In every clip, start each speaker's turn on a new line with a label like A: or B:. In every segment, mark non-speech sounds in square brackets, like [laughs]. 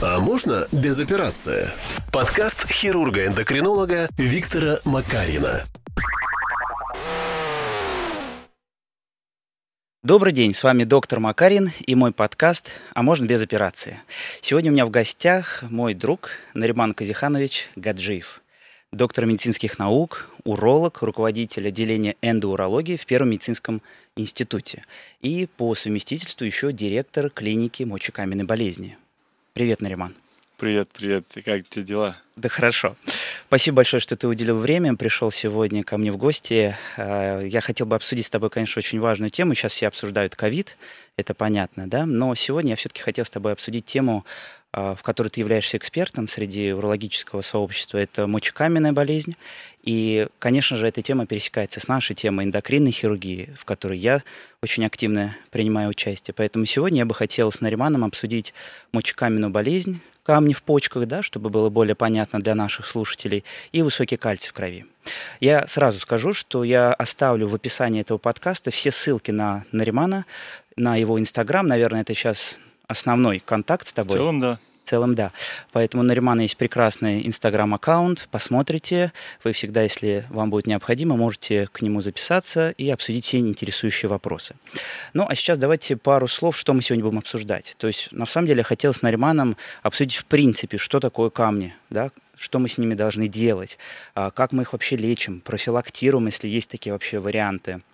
A: А можно без операции? Подкаст хирурга-эндокринолога Виктора Макарина.
B: Добрый день, с вами доктор Макарин и мой подкаст «А можно без операции?». Сегодня у меня в гостях мой друг Нариман Казиханович Гаджиев, доктор медицинских наук, уролог, руководитель отделения эндоурологии в Первом медицинском институте и по совместительству еще директор клиники мочекаменной болезни. Привет, Нариман.
C: Привет, привет. И как у тебя дела?
B: Да хорошо. Спасибо большое, что ты уделил время, пришел сегодня ко мне в гости. А, я хотел бы обсудить с тобой, конечно, очень важную тему. Сейчас все обсуждают ковид, это понятно, да? Но сегодня я все-таки хотел с тобой обсудить тему, в которой ты являешься экспертом среди урологического сообщества. Это мочекаменная болезнь. И, конечно же, эта тема пересекается с нашей темой эндокринной хирургии, в которой я очень активно принимаю участие. Поэтому сегодня я бы хотел с Нариманом обсудить мочекаменную болезнь, камни в почках, да, чтобы было более понятно для наших слушателей, и высокий кальций в крови. Я сразу скажу, что я оставлю в описании этого подкаста все ссылки на Наримана, на его Инстаграм. Наверное, это сейчас основной контакт с тобой.
C: В целом, да
B: в целом, да. Поэтому на Римана есть прекрасный инстаграм-аккаунт, посмотрите. Вы всегда, если вам будет необходимо, можете к нему записаться и обсудить все интересующие вопросы. Ну, а сейчас давайте пару слов, что мы сегодня будем обсуждать. То есть, на самом деле, я хотел с Нариманом обсудить в принципе, что такое камни, да, что мы с ними должны делать, а как мы их вообще лечим, профилактируем, если есть такие вообще варианты –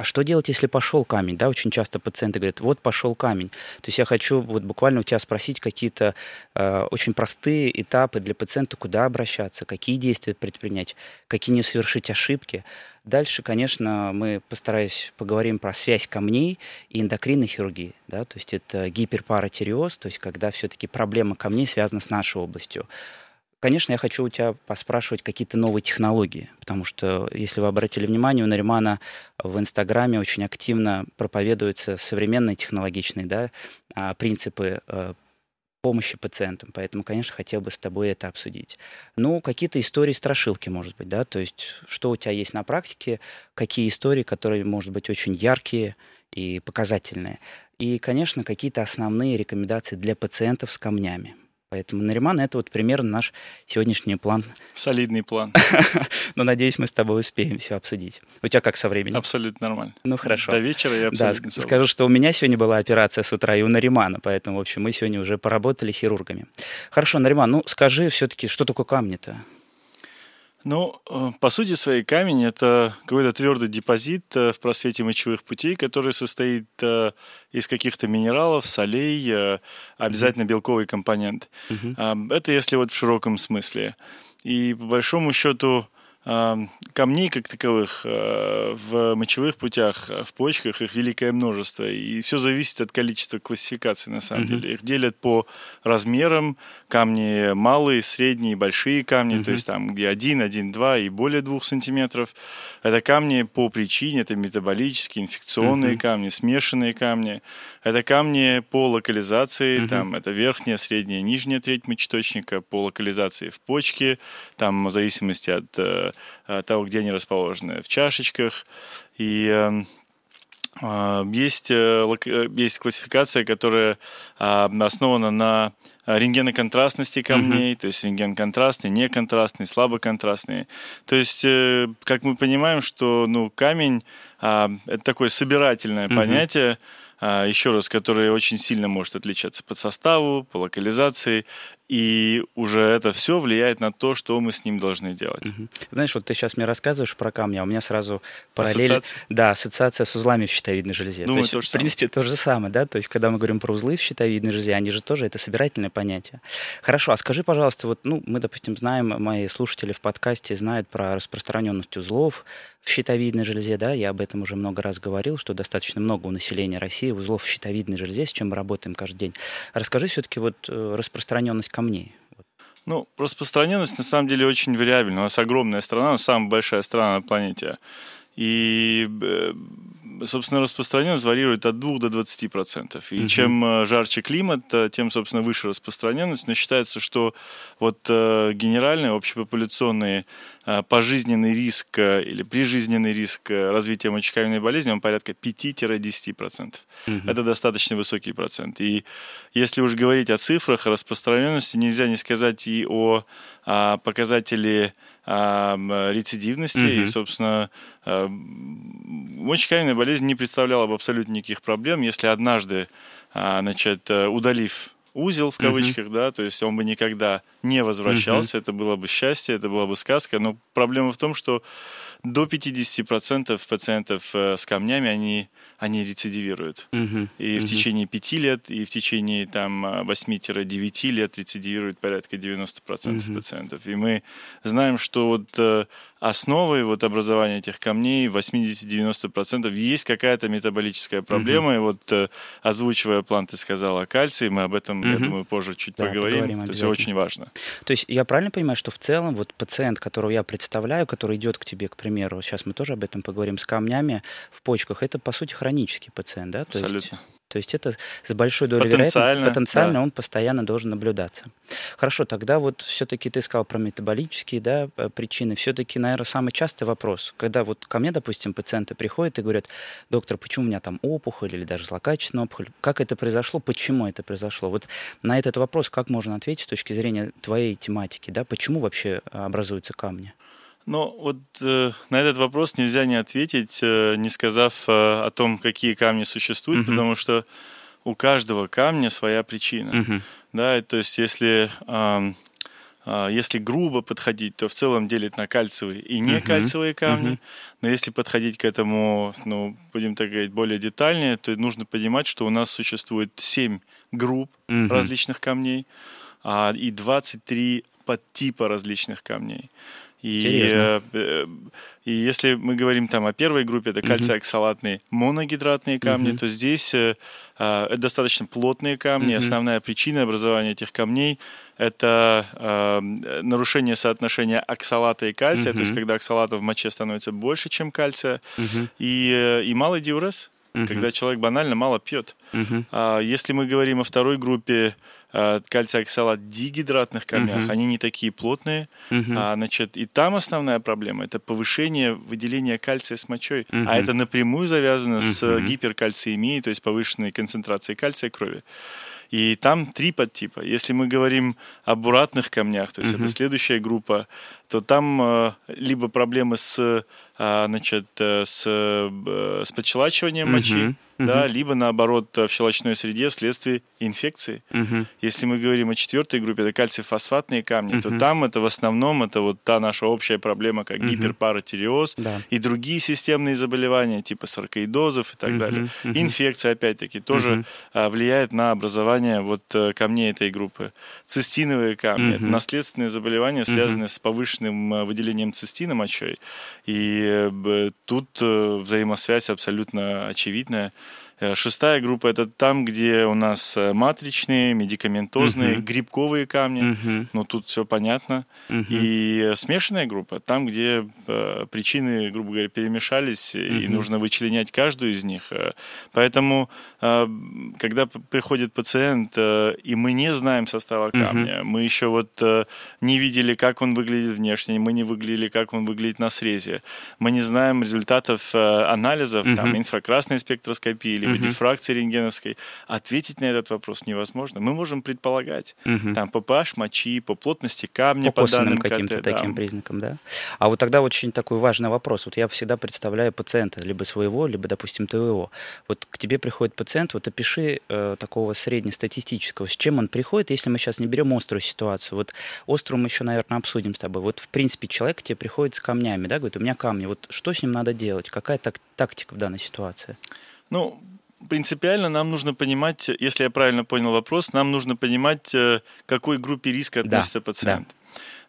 B: а что делать, если пошел камень? Да, очень часто пациенты говорят, вот пошел камень. То есть я хочу вот буквально у тебя спросить какие-то э, очень простые этапы для пациента, куда обращаться, какие действия предпринять, какие не совершить ошибки. Дальше, конечно, мы постараюсь поговорим про связь камней и эндокринной хирургии. Да? То есть это гиперпаратиреоз, то есть когда все-таки проблема камней связана с нашей областью. Конечно, я хочу у тебя поспрашивать какие-то новые технологии, потому что, если вы обратили внимание, у Наримана в Инстаграме очень активно проповедуются современные технологичные да, а, принципы э, помощи пациентам. Поэтому, конечно, хотел бы с тобой это обсудить. Ну, какие-то истории страшилки, может быть, да, то есть что у тебя есть на практике, какие истории, которые, может быть, очень яркие и показательные. И, конечно, какие-то основные рекомендации для пациентов с камнями. Поэтому Нариман — это вот примерно наш сегодняшний план.
C: Солидный план. [laughs]
B: Но, надеюсь, мы с тобой успеем все обсудить. У тебя как со временем?
C: Абсолютно нормально.
B: Ну, хорошо.
C: До вечера я абсолютно Да,
B: скажу, что у меня сегодня была операция с утра и у Наримана, поэтому, в общем, мы сегодня уже поработали хирургами. Хорошо, Нариман, ну, скажи все-таки, что такое камни-то?
C: Ну, э, по сути своей, камень – это какой-то твердый депозит э, в просвете мочевых путей, который состоит э, из каких-то минералов, солей, обязательно белковый компонент. Mm-hmm. Это если вот в широком смысле. И по большому счету камней как таковых э, в мочевых путях, в почках их великое множество. И все зависит от количества классификаций на самом mm-hmm. деле. Их делят по размерам. Камни малые, средние, большие камни. Mm-hmm. То есть там где 1, 1, 2 и более 2 сантиметров. Это камни по причине, это метаболические, инфекционные mm-hmm. камни, смешанные камни. Это камни по локализации. Mm-hmm. Там это верхняя, средняя, нижняя треть мочеточника по локализации в почке. Там в зависимости от э, Э, того, где они расположены, в чашечках. И эм, э, есть, э, есть классификация, которая основана на рентгеноконтрастности камней, uh-huh. то есть рентген контрастный, неконтрастный, слабоконтрастный. То есть, как мы понимаем, что ну, камень а, это такое собирательное uh-huh. понятие, а, еще раз, которое очень сильно может отличаться по составу, по локализации, и уже это все влияет на то, что мы с ним должны делать. Угу.
B: Знаешь, вот ты сейчас мне рассказываешь про камни, а у меня сразу параллель... Ассоциация? Да, ассоциация с узлами в щитовидной железе.
C: Думаю,
B: то
C: есть,
B: то в принципе, то же самое, да? То есть, когда мы говорим про узлы в щитовидной железе, они же тоже, это собирательное понятие. Хорошо, а скажи, пожалуйста, вот, ну, мы, допустим, знаем, мои слушатели в подкасте знают про распространенность узлов в щитовидной железе, да, я об этом уже много раз говорил, что достаточно много у населения России узлов в щитовидной железе, с чем мы работаем каждый день. Расскажи все-таки вот э, распространенность камней.
C: Ну, распространенность на самом деле очень вариабельна. У нас огромная страна, самая большая страна на планете. И э, собственно, распространенность варьирует от 2 до 20%. И угу. чем э, жарче климат, тем, собственно, выше распространенность. Но считается, что вот генеральный общепопуляционный пожизненный риск или прижизненный риск развития мочекаменной болезни, он порядка 5-10%. Угу. Это достаточно высокий процент. И если уж говорить о цифрах распространенности, нельзя не сказать и о, о показателе рецидивности. Mm-hmm. И, собственно, мочекаменная болезнь не представляла бы абсолютно никаких проблем, если однажды, а, значит, э, удалив узел в кавычках, mm-hmm. да, то есть он бы никогда не возвращался, mm-hmm. это было бы счастье, это была бы сказка, но проблема в том, что до 50% пациентов э, с камнями, они, они рецидивируют. Mm-hmm. И mm-hmm. в течение 5 лет, и в течение там 8-9 лет рецидивируют порядка 90% mm-hmm. пациентов. И мы знаем, что вот э, основой вот образования этих камней 80-90% есть какая-то метаболическая проблема. Mm-hmm. И вот э, озвучивая план, ты сказал о кальции, мы об этом, mm-hmm. я думаю, позже чуть да, поговорим. поговорим это все очень важно.
B: То есть я правильно понимаю, что в целом вот пациент, которого я представляю, который идет к тебе, к примеру, сейчас мы тоже об этом поговорим, с камнями в почках, это по сути хронический пациент, да?
C: То Абсолютно.
B: Есть то есть это с большой долей вероятности, потенциально да. он постоянно должен наблюдаться. Хорошо, тогда вот все-таки ты сказал про метаболические да, э, причины. Все-таки, наверное, самый частый вопрос, когда вот ко мне, допустим, пациенты приходят и говорят, доктор, почему у меня там опухоль или даже злокачественная опухоль, как это произошло, почему это произошло? Вот на этот вопрос как можно ответить с точки зрения твоей тематики, да, почему вообще образуются камни?
C: Ну, вот э, на этот вопрос нельзя не ответить, э, не сказав э, о том, какие камни существуют, uh-huh. потому что у каждого камня своя причина. Uh-huh. Да, то есть если, э, если грубо подходить, то в целом делит на кальциевые и некальциевые uh-huh. камни. Uh-huh. Но если подходить к этому, ну, будем так говорить, более детальнее, то нужно понимать, что у нас существует 7 групп uh-huh. различных камней а, и 23 подтипа различных камней. И, э, и если мы говорим там о первой группе, это кальциоксалатные моногидратные камни, то здесь э, э, достаточно плотные камни. Основная причина образования этих камней это э, нарушение соотношения оксалата и кальция, то есть когда оксалата в моче становится больше, чем кальция, и, э, и малый диурез, когда человек банально мало пьет. А если мы говорим о второй группе, Э, кальций оксалат дигидратных камнях, uh-huh. они не такие плотные. Uh-huh. А, значит, и там основная проблема это повышение выделения кальция с мочой, uh-huh. а это напрямую завязано uh-huh. с гиперкальциемией, то есть повышенной концентрацией кальция в крови. И там три подтипа. Если мы говорим об уратных камнях, то есть uh-huh. это следующая группа, то там э, либо проблемы с, э, значит, э, с, с подщелачиванием uh-huh. мочи, uh-huh. да, либо наоборот в щелочной среде вследствие инфекции. Uh-huh. Если мы говорим о четвертой группе, это кальций-фосфатные камни, uh-huh. то там это в основном это вот та наша общая проблема, как uh-huh. гиперпаратиреоз да. и другие системные заболевания типа саркоидозов и так uh-huh. далее. Uh-huh. Инфекция, опять-таки, тоже uh-huh. влияет на образование вот камней этой группы. Цистиновые камни, uh-huh. это наследственные заболевания, связанные uh-huh. с повышенным э, выделением цистина мочой. И тут э, взаимосвязь абсолютно очевидная. Э, шестая группа это там, где у нас э, матричные, медикаментозные, uh-huh. грибковые камни. Uh-huh. Ну, тут все понятно. Uh-huh. И смешанная группа, там, где э, причины, грубо говоря, перемешались, uh-huh. и нужно вычленять каждую из них. Э, поэтому, э, когда приходит пациент, э, и мы не знаем состава камня, uh-huh. мы еще вот э, не видели, как он выглядит внешне, мы не выглядели, как он выглядит на срезе, мы не знаем результатов э, анализов, uh-huh. там, инфракрасной спектроскопии или либо угу. дифракции рентгеновской, ответить на этот вопрос невозможно. Мы можем предполагать, угу. там, по pH мочи, по плотности камня,
B: по, по данным каким-то КТ, таким да. признакам, да? А вот тогда очень такой важный вопрос. Вот я всегда представляю пациента, либо своего, либо, допустим, твоего. Вот к тебе приходит пациент, вот опиши э, такого среднестатистического, с чем он приходит, если мы сейчас не берем острую ситуацию. Вот острую мы еще, наверное, обсудим с тобой. Вот, в принципе, человек к тебе приходит с камнями, да, говорит, у меня камни, вот что с ним надо делать? Какая так, тактика в данной ситуации?
C: Ну, принципиально нам нужно понимать, если я правильно понял вопрос, нам нужно понимать, э, к какой группе риска относится да, пациент.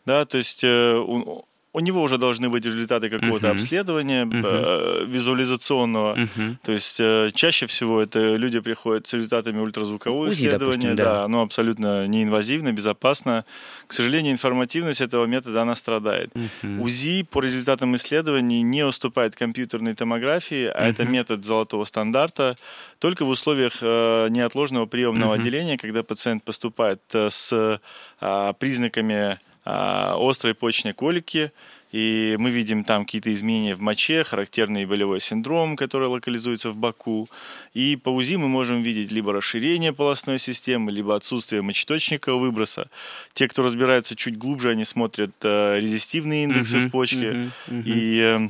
C: Да. да, то есть э, у него уже должны быть результаты какого-то uh-huh. обследования uh-huh. визуализационного. Uh-huh. То есть э, чаще всего это люди приходят с результатами ультразвукового УЗИ, исследования. Допустим, да. да, оно абсолютно неинвазивно, безопасно. К сожалению, информативность этого метода она страдает. Uh-huh. УЗИ по результатам исследований не уступает компьютерной томографии, а uh-huh. это метод золотого стандарта только в условиях э, неотложного приемного uh-huh. отделения, когда пациент поступает э, с э, признаками а, острой почечной колики, и мы видим там какие-то изменения в моче, характерный болевой синдром, который локализуется в боку. И по УЗИ мы можем видеть либо расширение полостной системы, либо отсутствие мочеточника выброса. Те, кто разбирается чуть глубже, они смотрят э, резистивные индексы uh-huh, в почке. Uh-huh, uh-huh. И э,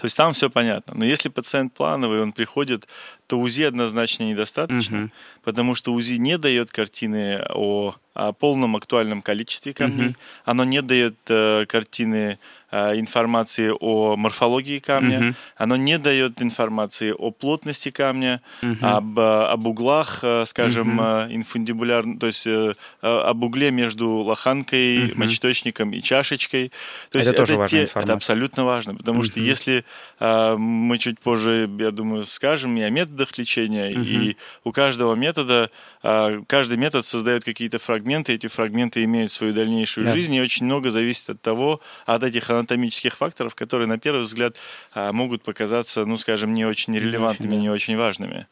C: то есть там все понятно. Но если пациент плановый, он приходит, то УЗИ однозначно недостаточно, uh-huh. потому что УЗИ не дает картины о, о полном актуальном количестве камней, uh-huh. оно не дает э, картины Э, информации о морфологии камня, угу. оно не дает информации о плотности камня, угу. об, э, об углах, э, скажем, угу. инфундибуляр, то есть об угле между лоханкой, угу. мочеточником и чашечкой. То это есть тоже это, те, это абсолютно важно, потому угу. что если мы чуть позже, я думаю, скажем и о методах лечения, угу. и у каждого метода, каждый метод создает какие-то фрагменты, эти фрагменты имеют свою дальнейшую да. жизнь, и очень много зависит от того, от этих анатомических факторов, которые на первый взгляд а, могут показаться, ну, скажем, не очень релевантными, не очень важными.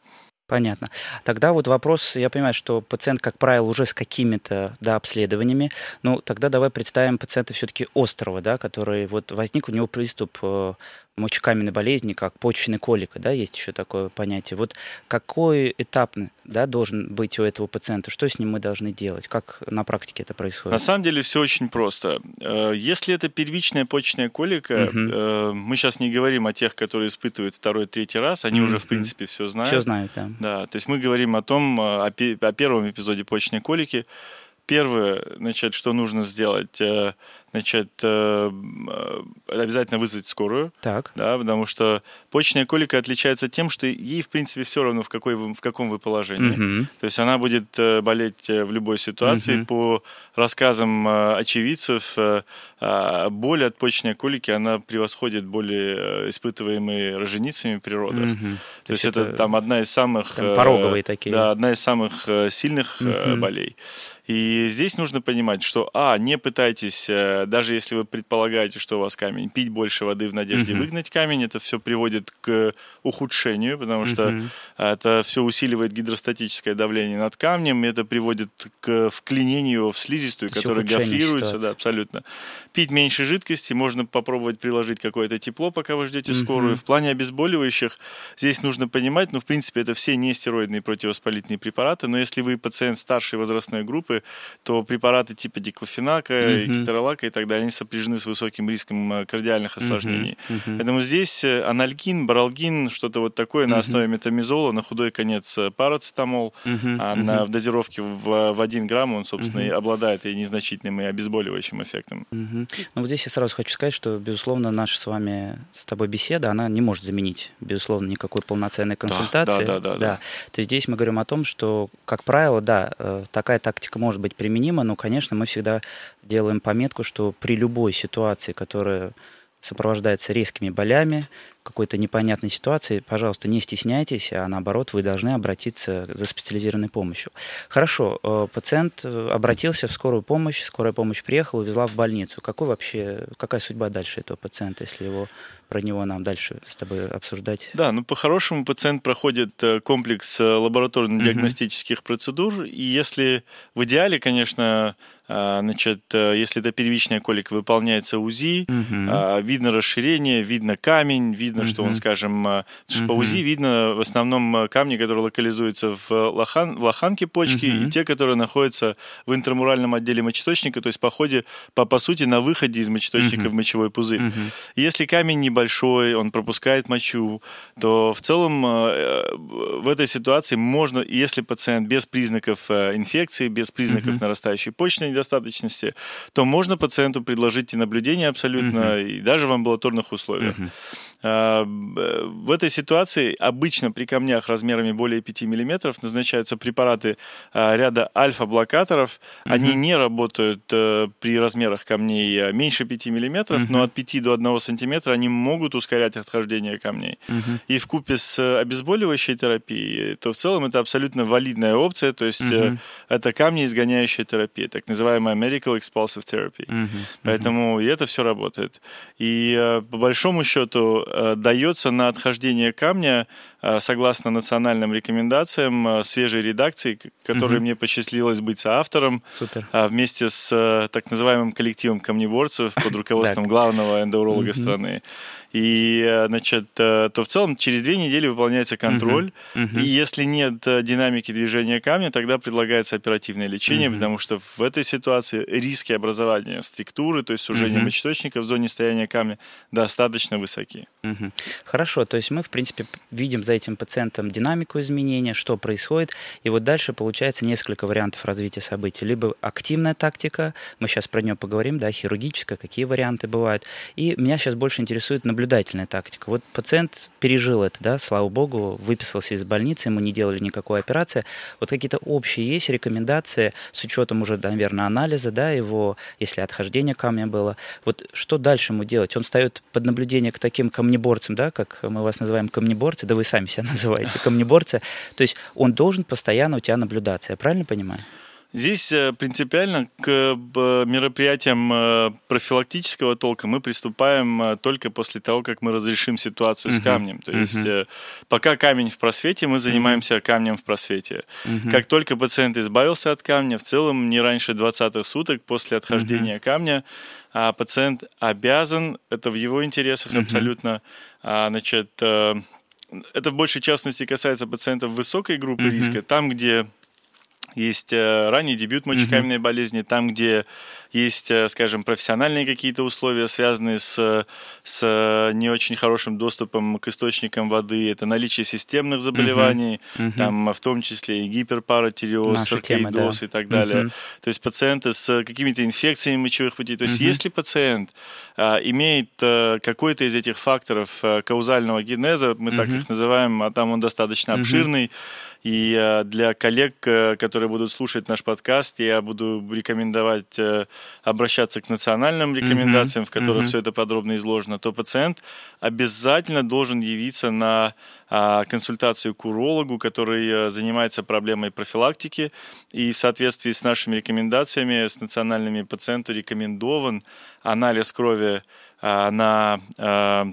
B: Понятно. Тогда вот вопрос, я понимаю, что пациент, как правило, уже с какими-то да, обследованиями. Ну, тогда давай представим пациента все-таки острого, да, который вот возник у него приступ э, мочекаменной болезни, как почечный колика, да, есть еще такое понятие. Вот какой этап да, должен быть у этого пациента? Что с ним мы должны делать? Как на практике это происходит?
C: На самом деле все очень просто. Э, если это первичная почечная колика, угу. мы сейчас не говорим о тех, которые испытывают второй, третий раз, они угу. уже, в принципе, все знают.
B: Все знают, да.
C: Да, то есть мы говорим о том, э, о первом эпизоде почечной колики. Первое, значит, что нужно сделать, значит, э, э, обязательно вызвать скорую.
B: Так.
C: Да, потому что почечная колика отличается тем, что ей, в принципе, все равно, в, какой в каком вы положении. Угу. То есть она будет э, болеть в любой ситуации. Угу. По рассказам очевидцев, боль от почечной колики, она превосходит боли, испытываемые роженицами при родах. Угу. То, То есть это, это там одна из самых...
B: Там пороговые такие.
C: Да, одна из самых сильных угу. болей. И здесь нужно понимать, что, а, не пытайтесь даже если вы предполагаете, что у вас камень, пить больше воды в надежде uh-huh. выгнать камень, это все приводит к ухудшению, потому что uh-huh. это все усиливает гидростатическое давление над камнем, и это приводит к вклинению в слизистую, которая гофрируется, да, абсолютно. Пить меньше жидкости, можно попробовать приложить какое-то тепло, пока вы ждете скорую. В плане обезболивающих здесь нужно понимать, ну, в принципе, это все не стероидные противовоспалительные препараты, но если вы пациент старшей возрастной группы, то препараты типа диклофенака, uh-huh. кетеролака и так далее, они сопряжены с высоким риском э, кардиальных осложнений. Uh-huh, uh-huh. Поэтому здесь э, анальгин, баралгин, что-то вот такое uh-huh. на основе метамизола, на худой конец э, парацетамол, uh-huh, а uh-huh. На, в дозировке в, в 1 грамм он, собственно, uh-huh. и обладает и незначительным и обезболивающим эффектом.
B: Uh-huh. Ну вот здесь я сразу хочу сказать, что, безусловно, наша с вами, с тобой беседа, она не может заменить, безусловно, никакой полноценной консультации.
C: Да, да, да, да, да.
B: То есть здесь мы говорим о том, что, как правило, да, такая тактика может быть применима, но, конечно, мы всегда делаем пометку, что при любой ситуации, которая сопровождается резкими болями, какой-то непонятной ситуации, пожалуйста, не стесняйтесь, а наоборот, вы должны обратиться за специализированной помощью. Хорошо, э, пациент э, обратился в скорую помощь, скорая помощь приехала, увезла в больницу. Какой вообще, какая судьба дальше этого пациента, если его про него нам дальше с тобой обсуждать?
C: Да, ну по-хорошему пациент проходит э, комплекс лабораторно-диагностических mm-hmm. процедур, и если в идеале, конечно, Значит, если это первичная колика, выполняется УЗИ, угу. видно расширение, видно камень, видно mm-hmm. что он, скажем, mm-hmm. по УЗИ видно в основном э, камни, которые локализуются в, лохан, в лоханке почки, mm-hmm. и те, которые находятся в интрамуральном отделе мочеточника, то есть по ходе, по, по сути, на выходе из мочеточника mm-hmm. в мочевой пузырь. Mm-hmm. Если камень небольшой, он пропускает мочу, то в целом э, в этой ситуации можно, если пациент без признаков инфекции, без признаков mm-hmm. нарастающей почечной недостаточности, то можно пациенту предложить и наблюдение абсолютно, mm-hmm. и даже в амбулаторных условиях. Mm-hmm. А, в этой ситуации обычно при камнях размерами более 5 мм назначаются препараты а, ряда альфа-блокаторов. Они не работают э, при размерах камней меньше 5 мм, но от 5 до 1 см они могут ускорять отхождение камней. И в купе с обезболивающей терапией, то в целом это абсолютно валидная опция, то есть это камни изгоняющая терапия, так называемая medical expulsive therapy. Поэтому и это все работает. И э, по большому счету Э, дается на отхождение камня э, согласно национальным рекомендациям э, свежей редакции, которой угу. мне посчастливилось быть соавтором Супер. вместе с так называемым коллективом камнеборцев под [laughs] руководством главного эндоуролога страны. И, значит, то в целом через две недели выполняется контроль. И если нет динамики движения камня, тогда предлагается оперативное лечение, потому что в этой ситуации риски образования структуры, то есть сужения мочеточника в зоне стояния камня, достаточно высоки.
B: Угу. Хорошо, то есть мы, в принципе, видим за этим пациентом динамику изменения, что происходит, и вот дальше получается несколько вариантов развития событий. Либо активная тактика, мы сейчас про нее поговорим, да, хирургическая, какие варианты бывают, и меня сейчас больше интересует наблюдательная тактика. Вот пациент пережил это, да, слава богу, выписался из больницы, ему не делали никакой операции. Вот какие-то общие есть рекомендации с учетом уже, наверное, анализа, да, его, если отхождение камня было. Вот что дальше ему делать? Он встает под наблюдение к таким камням камнеборцем, да, как мы вас называем камнеборцы, да вы сами себя [laughs] называете камнеборцы, то есть он должен постоянно у тебя наблюдаться, я правильно понимаю?
C: Здесь э, принципиально к мероприятиям э, профилактического толка мы приступаем э, только после того, как мы разрешим ситуацию uh-huh. с камнем. То uh-huh. есть пока камень в просвете, мы занимаемся uh-huh. камнем в просвете. Как только пациент избавился от камня, в целом не раньше 20 суток после отхождения камня, а пациент обязан, это в его интересах абсолютно, а, значит, это в большей частности касается пациентов высокой группы риска, там, где есть э, ранний дебют мочекаменной болезни, там, где есть, э, скажем, профессиональные какие-то условия, связанные с, с не очень хорошим доступом к источникам воды, это наличие системных заболеваний, mm-hmm. там в том числе и гиперпаратиреоз, саркоидоз да. и так далее. Mm-hmm. То есть пациенты с какими-то инфекциями мочевых путей. То есть mm-hmm. если пациент а, имеет а, какой-то из этих факторов а, каузального генеза, мы mm-hmm. так их называем, а там он достаточно обширный, и э, для коллег, э, которые будут слушать наш подкаст, я буду рекомендовать э, обращаться к национальным рекомендациям, mm-hmm. в которых mm-hmm. все это подробно изложено, то пациент обязательно должен явиться на а, консультацию к урологу, который занимается проблемой профилактики. И в соответствии с нашими рекомендациями, с национальными пациенту рекомендован анализ крови а, на а,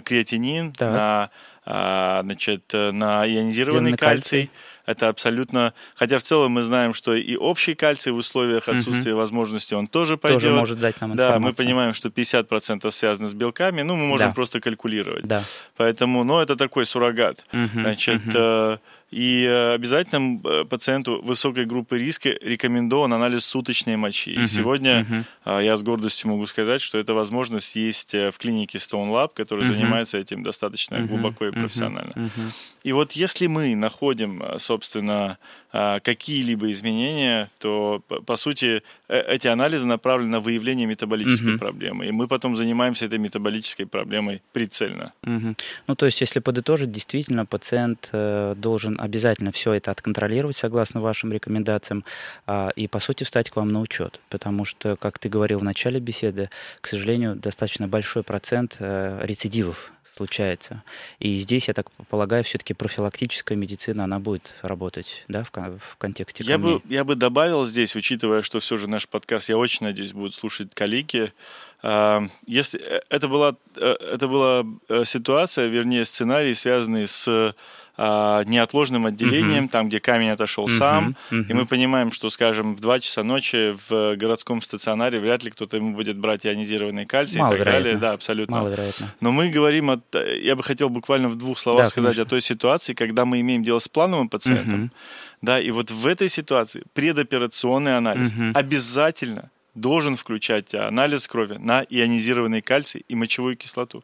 C: креатинин, так. на а, значит, э, на ионизированный кальций. кальций. Это абсолютно... Хотя в целом мы знаем, что и общий кальций в условиях отсутствия угу. возможности он тоже пойдет.
B: Тоже может дать нам информацию.
C: Да, мы понимаем, что 50% связано с белками, ну, мы можем да. просто калькулировать.
B: Да.
C: Поэтому, ну, это такой суррогат. Угу. Значит, угу. И э, обязательно э, пациенту высокой группы риска рекомендован анализ суточной мочи. Uh-huh, и сегодня uh-huh. я с гордостью могу сказать, что эта возможность есть в клинике Stone Lab, который uh-huh. занимается этим достаточно uh-huh, глубоко и профессионально. Uh-huh, uh-huh. И вот если мы находим, собственно, какие-либо изменения, то, по сути, эти анализы направлены на выявление метаболической uh-huh. проблемы. И мы потом занимаемся этой метаболической проблемой прицельно.
B: Uh-huh. Ну, то есть, если подытожить, действительно, пациент должен обязательно все это отконтролировать согласно вашим рекомендациям а, и, по сути, встать к вам на учет. Потому что, как ты говорил в начале беседы, к сожалению, достаточно большой процент э, рецидивов случается. И здесь, я так полагаю, все-таки профилактическая медицина, она будет работать, да, в, в контексте
C: я бы, я бы добавил здесь, учитывая, что все же наш подкаст, я очень надеюсь, будут слушать коллеги, а, если э, это была, э, это была ситуация, вернее, сценарий, связанный с а, неотложным отделением, uh-huh. там, где камень отошел uh-huh. сам. Uh-huh. И мы понимаем, что, скажем, в 2 часа ночи в городском стационаре вряд ли кто-то ему будет брать ионизированный кальций
B: Мало
C: и так далее. Да, абсолютно.
B: Маловероятно.
C: Но мы говорим, о, я бы хотел буквально в двух словах да, сказать конечно. о той ситуации, когда мы имеем дело с плановым пациентом. Uh-huh. Да, и вот в этой ситуации предоперационный анализ uh-huh. обязательно должен включать анализ крови на ионизированный кальций и мочевую кислоту.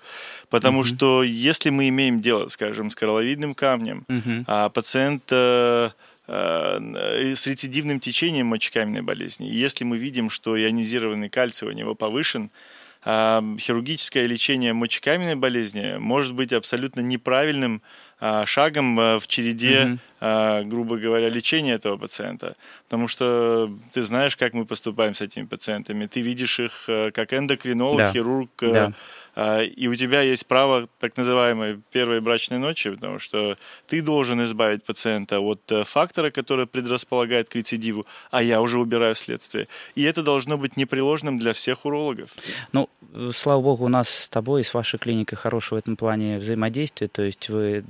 C: Потому mm-hmm. что если мы имеем дело, скажем, с коралловидным камнем, mm-hmm. а пациент э, э, с рецидивным течением мочекаменной болезни, если мы видим, что ионизированный кальций у него повышен, хирургическое лечение мочекаменной болезни может быть абсолютно неправильным а, шагом э, в череде, mm-hmm. грубо говоря, лечения этого пациента. Потому что ты знаешь, как мы поступаем с этими пациентами. Ты видишь их как эндокринолог, да. хирург, да. А, и у тебя есть право так называемой первой брачной ночи, потому что ты должен избавить пациента от фактора, который предрасполагает к рецидиву, а я уже убираю следствие. И это должно быть непреложным для всех урологов.
B: Ну, слава богу, у нас с тобой и с вашей клиникой хорошее в этом плане взаимодействие, то есть вы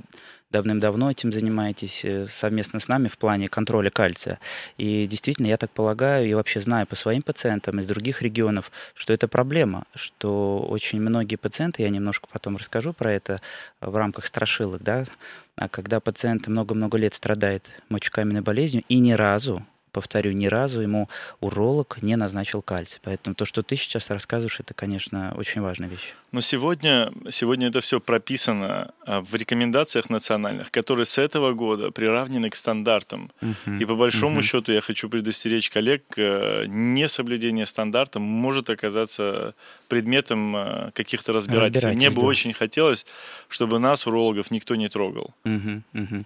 B: давным-давно этим занимаетесь э, совместно с нами в плане контроля кальция. И действительно, я так полагаю, и вообще знаю по своим пациентам из других регионов, что это проблема, что очень многие пациенты, я немножко потом расскажу про это в рамках страшилок, да, а когда пациент много-много лет страдает мочекаменной болезнью и ни разу повторю, ни разу ему уролог не назначил кальций. Поэтому то, что ты сейчас рассказываешь, это, конечно, очень важная вещь.
C: Но сегодня, сегодня это все прописано а, в рекомендациях национальных, которые с этого года приравнены к стандартам. Uh-huh. И по большому uh-huh. счету я хочу предостеречь коллег, э, несоблюдение стандартов может оказаться предметом э, каких-то разбирательств. Мне бы да. очень хотелось, чтобы нас, урологов, никто не трогал.
B: Uh-huh. Uh-huh.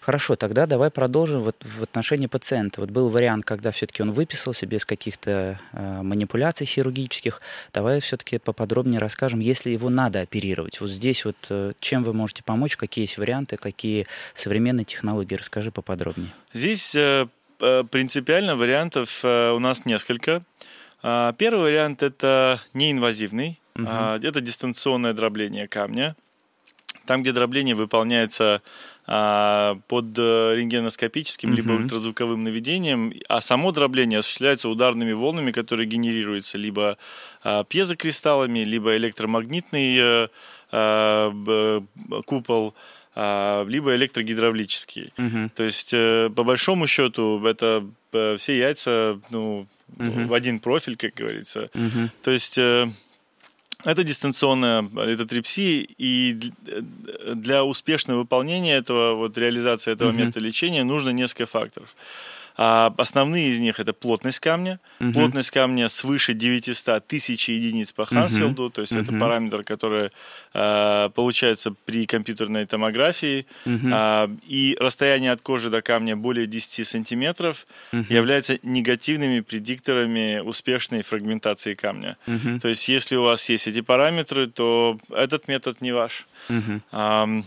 B: Хорошо, тогда давай продолжим вот в отношении пациента. Вот был вариант, когда все-таки он выписался без каких-то э, манипуляций хирургических. Давай все-таки поподробнее расскажем, если его надо оперировать. Вот здесь вот э, чем вы можете помочь, какие есть варианты, какие современные технологии. Расскажи поподробнее.
C: Здесь э, э принципиально вариантов э, у нас несколько. Э, первый вариант это неинвазивный. Угу. Э, это дистанционное дробление камня. Там, где дробление выполняется а, под э, рентгеноскопическим либо ультразвуковым наведением, а само дробление осуществляется ударными волнами, которые генерируются либо а, пьезокристаллами, либо электромагнитный э, а, купол, либо электрогидравлический. uh То есть, э, по большому счету, это все яйца ну, uh в один профиль, как говорится. uh То есть это дистанционная литотрипсия, и для успешного выполнения этого, вот реализации этого uh-huh. метода лечения нужно несколько факторов. А основные из них это плотность камня. Угу. Плотность камня свыше 900 тысяч единиц по Хансфилду, угу. то есть угу. это параметр, который э, получается при компьютерной томографии. Угу. Э, и расстояние от кожи до камня более 10 сантиметров угу. являются негативными предикторами успешной фрагментации камня. Угу. То есть если у вас есть эти параметры, то этот метод не ваш. Угу. Э,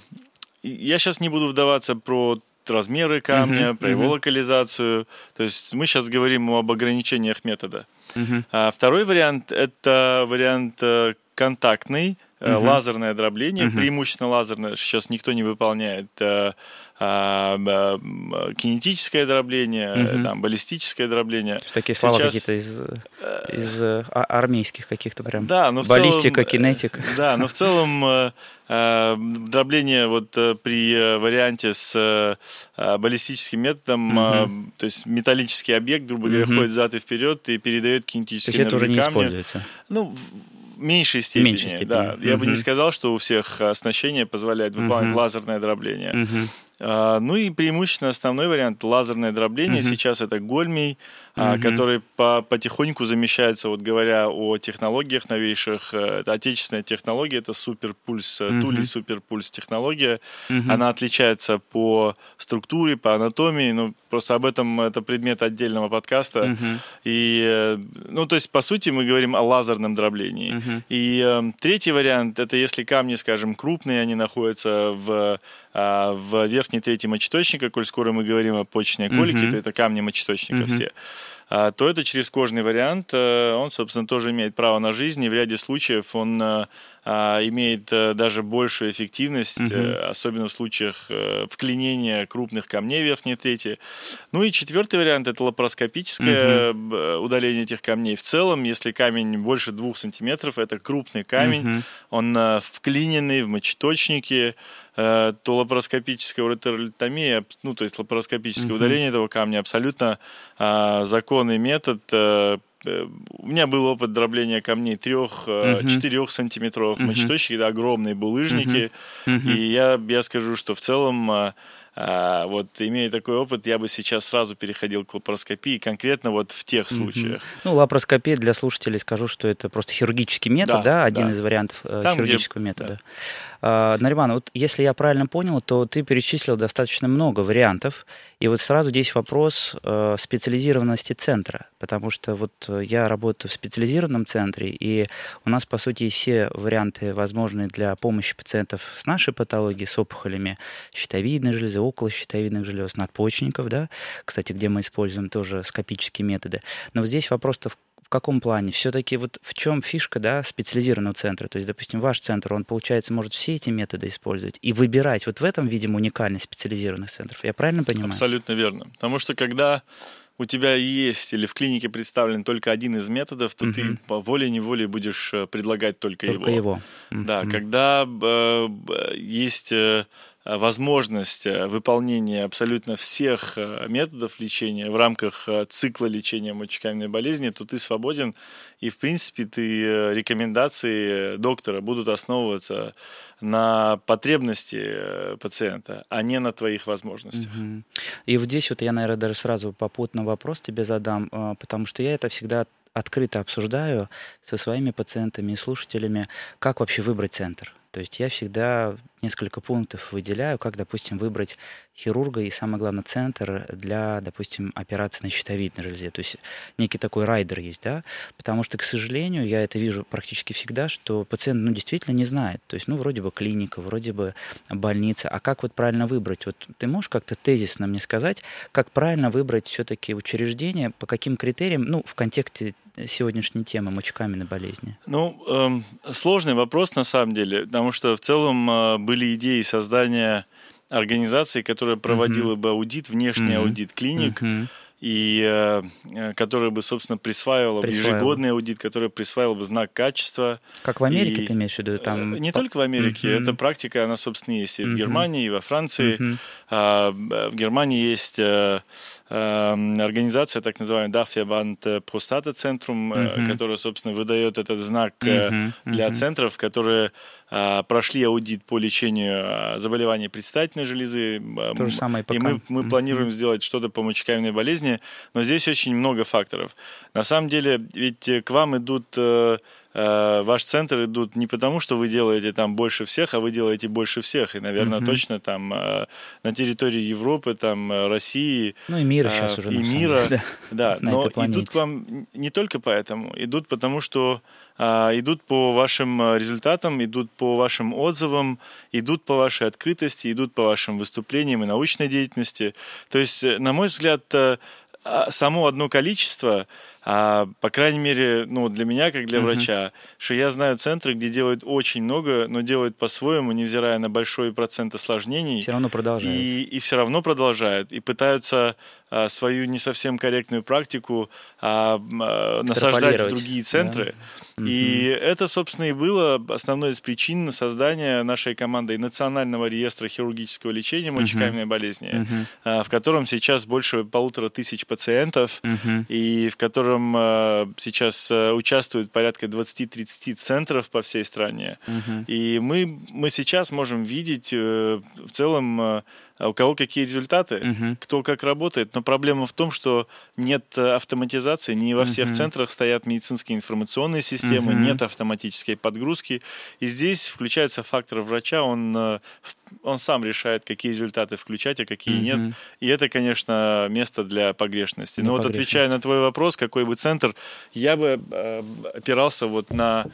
C: я сейчас не буду вдаваться про размеры камня, uh-huh, про его uh-huh. локализацию. То есть мы сейчас говорим об ограничениях метода. Uh-huh. А второй вариант это вариант э, контактный, uh-huh. лазерное дробление, uh-huh. преимущественно лазерное, сейчас никто не выполняет а, а, кинетическое дробление, uh-huh. там, баллистическое дробление.
B: Такие слова сейчас... какие-то из, из а, армейских каких-то прям. Да, но в Баллистика, целом, кинетик. [laughs]
C: Да, но в целом дробление вот при варианте с баллистическим методом, uh-huh. то есть металлический объект, грубо говоря, uh-huh. ходит взад и вперед и передает кинетические
B: энергию То есть это уже не используется?
C: Ну, меньшей степени, меньшей степени. да. Я бы не сказал, что у всех оснащение позволяет выполнять лазерное дробление. А, ну и преимущественно основной вариант лазерное дробление. Угу. Сейчас это Гольмий, угу. который по потихоньку замещается, вот говоря о технологиях новейших. Э, это отечественная технология, это суперпульс, угу. Тули суперпульс технология. Угу. Она отличается по структуре, по анатомии. Ну, просто об этом это предмет отдельного подкаста. Угу. И, э, ну, то есть, по сути, мы говорим о лазерном дроблении. Угу. И э, третий вариант, это если камни, скажем, крупные, они находятся в, э, в верхней трети мочеточника, коль скоро мы говорим о почечной колике, угу. то это камни мочеточника угу. все. А, то это через кожный вариант. Э, он, собственно, тоже имеет право на жизнь, и в ряде случаев он э, а, имеет э, даже большую эффективность, угу. особенно в случаях вклинения крупных камней верхней трети. Ну и четвертый вариант – это лапароскопическое угу. удаление этих камней. В целом, если камень больше двух сантиметров, это крупный камень, угу. он вклиненный в мочеточники, то лапароскопическая уретеролитомия, ну, то есть лапароскопическое угу. удаление этого камня абсолютно а, законный метод. А, у меня был опыт дробления камней трех, uh-huh. 4 сантиметровых uh-huh. мочеточки, да, огромные булыжники. Uh-huh. Uh-huh. И я, я скажу, что в целом А, вот, имея такой опыт, я бы сейчас сразу переходил к лапароскопии, конкретно вот в тех случаях. Mm-hmm.
B: Ну, лапароскопия для слушателей скажу, что это просто хирургический метод, да, да один да. из вариантов э, Там, хирургического где... метода. Да. А, Нариман, вот если я правильно понял, то ты перечислил достаточно много вариантов, и вот сразу здесь вопрос э, специализированности центра, потому что вот э, я работаю в специализированном центре, и у нас, по сути, все варианты возможные для помощи пациентов с нашей патологией, с опухолями щитовидной железы, около щитовидных желез, надпочечников, да, кстати, где мы используем тоже скопические методы. Но вот здесь вопрос-то в каком плане? Все-таки вот в чем фишка да, специализированного центра? То есть, допустим, ваш центр, он, получается, может все эти методы использовать и выбирать. Вот в этом, видимо, уникальность специализированных центров. Я правильно понимаю?
C: Абсолютно верно. Потому что когда у тебя есть или в клинике представлен только один из методов, то угу. ты по воле-неволе будешь э, предлагать только,
B: только его.
C: его. Да, угу. когда э, есть э, возможность э, выполнения абсолютно всех э, методов лечения в рамках э, цикла лечения мочекаменной болезни, то ты свободен, и, в принципе, ты, рекомендации доктора будут основываться на потребности пациента, а не на твоих возможностях. Угу.
B: И вот здесь вот я, наверное, даже сразу попутно вопрос тебе задам, потому что я это всегда открыто обсуждаю со своими пациентами и слушателями, как вообще выбрать центр. То есть я всегда несколько пунктов выделяю, как, допустим, выбрать хирурга и, самое главное, центр для, допустим, операции на щитовидной железе. То есть некий такой райдер есть, да, потому что, к сожалению, я это вижу практически всегда, что пациент, ну, действительно не знает. То есть, ну, вроде бы клиника, вроде бы больница, а как вот правильно выбрать? Вот ты можешь как-то тезисно мне сказать, как правильно выбрать все-таки учреждение, по каким критериям, ну, в контексте сегодняшней темы мочекаменной болезни?
C: Ну, эм, сложный вопрос на самом деле, потому что в целом э, были идеи создания организации, которая проводила mm-hmm. бы аудит, внешний mm-hmm. аудит клиник. Mm-hmm и э, которая бы, собственно, присваивала, присваивала. ежегодный аудит, который присваивал бы знак качества.
B: Как в Америке и... ты имеешь в виду? Там...
C: Э, не только в Америке, mm-hmm. эта практика, она, собственно, есть и в mm-hmm. Германии, и во Франции. Mm-hmm. А, в Германии есть э, Эм, организация, так называемая Дафьябанд Простата Центрум, uh-huh. которая, собственно, выдает этот знак uh-huh. для uh-huh. центров, которые э, прошли аудит по лечению заболеваний предстательной железы.
B: То же самое
C: и, и мы, мы uh-huh. планируем сделать что-то по мочекаменной болезни, но здесь очень много факторов. На самом деле, ведь к вам идут Э, ваш центр идут не потому, что вы делаете там больше всех, а вы делаете больше всех. И, наверное, mm-hmm. точно там э, на территории Европы, там э, России.
B: Ну и мира сейчас уже.
C: И мира, да. [laughs] но идут к вам не только поэтому, идут потому, что идут по вашим результатам, идут по вашим отзывам, идут по вашей открытости, идут по вашим выступлениям и научной деятельности. То есть, на мой взгляд, само одно количество а, по крайней мере, ну, для меня, как для uh-huh. врача, что я знаю центры, где делают очень много, но делают по-своему, невзирая на большой процент осложнений.
B: Все равно продолжают.
C: И, и все равно продолжают. И пытаются свою не совсем корректную практику а, а, насаждать в другие центры. Да. И uh-huh. это, собственно, и было основной из причин создания нашей команды Национального реестра хирургического лечения мочекаменной uh-huh. болезни. А, в котором сейчас больше полутора тысяч пациентов, uh-huh. и в котором сейчас участвует порядка 20-30 центров по всей стране. Угу. И мы, мы сейчас можем видеть э, в целом а у кого какие результаты, угу. кто как работает. Но проблема в том, что нет э, автоматизации, не во всех угу. центрах стоят медицинские информационные системы, угу. нет автоматической подгрузки. И здесь включается фактор врача, он, э, он сам решает, какие результаты включать, а какие угу. нет. И это, конечно, место для погрешности. Для Но вот отвечая на твой вопрос, какой бы центр, я бы э, опирался вот на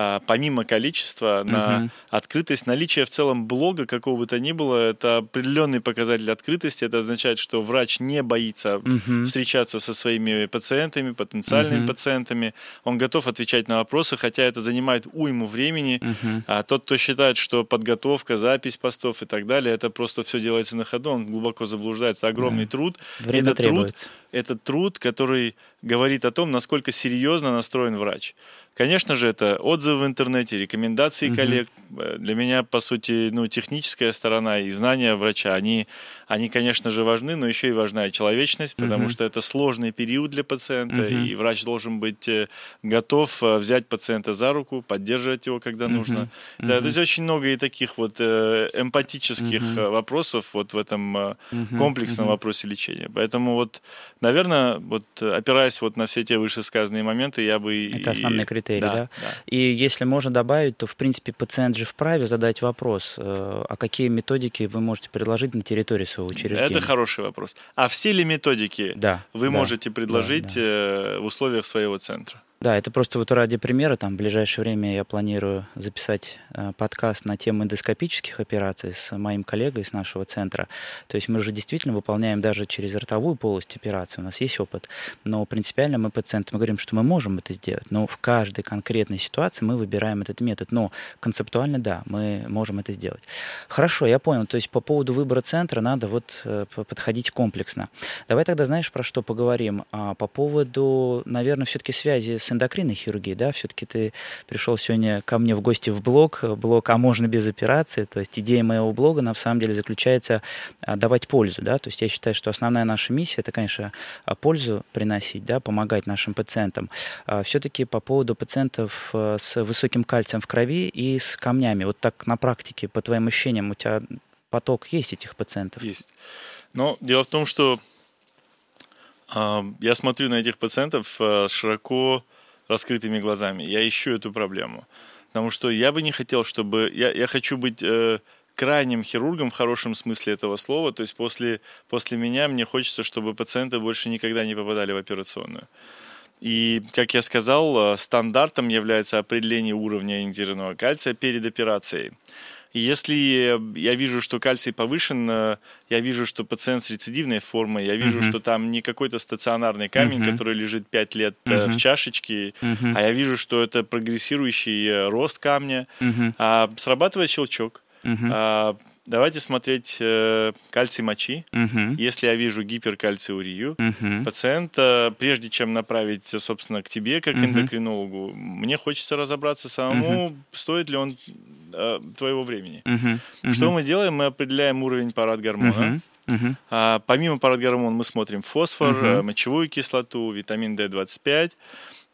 C: а, помимо количества, на uh-huh. открытость, наличие в целом блога какого бы то ни было, это определенный показатель открытости. Это означает, что врач не боится uh-huh. встречаться со своими пациентами, потенциальными uh-huh. пациентами. Он готов отвечать на вопросы, хотя это занимает уйму времени. Uh-huh. А тот, кто считает, что подготовка, запись постов и так далее, это просто все делается на ходу, он глубоко заблуждается. Огромный uh-huh. труд.
B: Время
C: это труд, это труд, который говорит о том, насколько серьезно настроен врач. Конечно же, это отзывы в интернете, рекомендации коллег. Для меня, по сути, ну, техническая сторона и знания врача, они, они, конечно же, важны, но еще и важна и человечность, потому угу. что это сложный период для пациента, угу. и врач должен быть э, готов э, взять пациента за руку, поддерживать его, когда угу. нужно. Угу. Да, то есть очень много и таких вот эмпатических угу. вопросов вот в этом угу. комплексном угу. вопросе лечения. Поэтому вот, наверное, вот опираясь вот на все те вышесказанные моменты, я бы...
B: Это основные критерии, да, да? да? И если можно добавить, то, в принципе, пациент же вправе задать вопрос, а какие методики вы можете предложить на территории своего учреждения?
C: Это хороший вопрос. А все ли методики да, вы да, можете предложить да, да. в условиях своего центра?
B: Да, это просто вот ради примера, там в ближайшее время я планирую записать э, подкаст на тему эндоскопических операций с моим коллегой из нашего центра. То есть мы уже действительно выполняем даже через ротовую полость операции, у нас есть опыт, но принципиально мы пациентам говорим, что мы можем это сделать, но в каждой конкретной ситуации мы выбираем этот метод, но концептуально, да, мы можем это сделать. Хорошо, я понял, то есть по поводу выбора центра надо вот э, подходить комплексно. Давай тогда, знаешь, про что поговорим? А, по поводу, наверное, все-таки связи с с эндокринной хирургией, да, все-таки ты пришел сегодня ко мне в гости в блог, блог «А можно без операции», то есть идея моего блога, на самом деле, заключается а, давать пользу, да, то есть я считаю, что основная наша миссия – это, конечно, а, пользу приносить, да, помогать нашим пациентам. Все-таки по поводу пациентов с высоким кальцием в крови и с камнями, вот так на практике, по твоим ощущениям, у тебя поток есть этих пациентов?
C: Есть. Но дело в том, что я смотрю на этих пациентов широко раскрытыми глазами. Я ищу эту проблему. Потому что я бы не хотел, чтобы... Я, я хочу быть э, крайним хирургом в хорошем смысле этого слова. То есть после, после меня мне хочется, чтобы пациенты больше никогда не попадали в операционную. И, как я сказал, э, стандартом является определение уровня индированного кальция перед операцией. Если я вижу, что кальций повышен, э, я вижу, что пациент с рецидивной формой, я вижу, uh-huh. что там не какой-то стационарный камень, uh-huh. который лежит 5 лет uh-huh. в чашечке, uh-huh. а я вижу, что это прогрессирующий э, рост камня, uh-huh. а, срабатывает щелчок. Uh-huh. А, давайте смотреть э, кальций мочи. Uh-huh. Если я вижу гиперкальциурию, uh-huh. пациента, прежде чем направить, собственно, к тебе, как uh-huh. эндокринологу, мне хочется разобраться самому, uh-huh. стоит ли он э, твоего времени. Uh-huh. Что мы делаем? Мы определяем уровень парад-гормона. Uh-huh. Uh-huh. А, помимо парад-гормона мы смотрим фосфор, uh-huh. мочевую кислоту, витамин D25.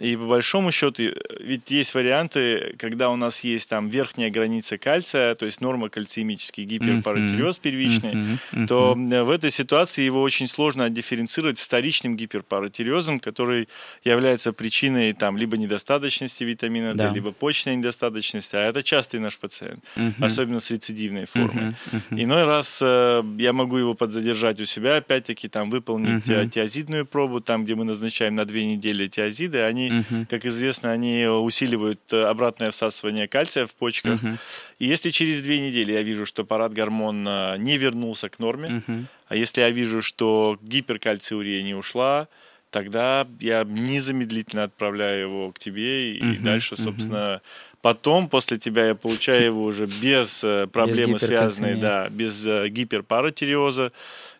C: И по большому счету, э, ведь есть варианты, когда у нас есть там верхняя граница кальция, то есть норма кальциемический гиперпаратиреоз первичный, uh-huh, uh-huh. то в этой ситуации его очень сложно отдифференцировать с вторичным гиперпаратиреозом, который является причиной там либо недостаточности витамина D, да. либо почечной недостаточности, а это частый наш пациент, uh-huh. особенно с рецидивной формой. Uh-huh, uh-huh. Иной раз э, я могу его подзадержать у себя, опять-таки там выполнить uh-huh. тиазидную пробу, там, где мы назначаем на две недели тиазиды, они угу. как известно, они усиливают э, обратное всасывание кальция в почках. Угу. И если через две недели я вижу, что парад гормон э, не вернулся к норме, угу. а если я вижу, что гиперкальциурия не ушла, тогда я незамедлительно отправляю его к тебе, и uh дальше, собственно, uh потом, после тебя, я получаю его уже без э, проблемы, без связанной, да, без гиперпаратиреоза,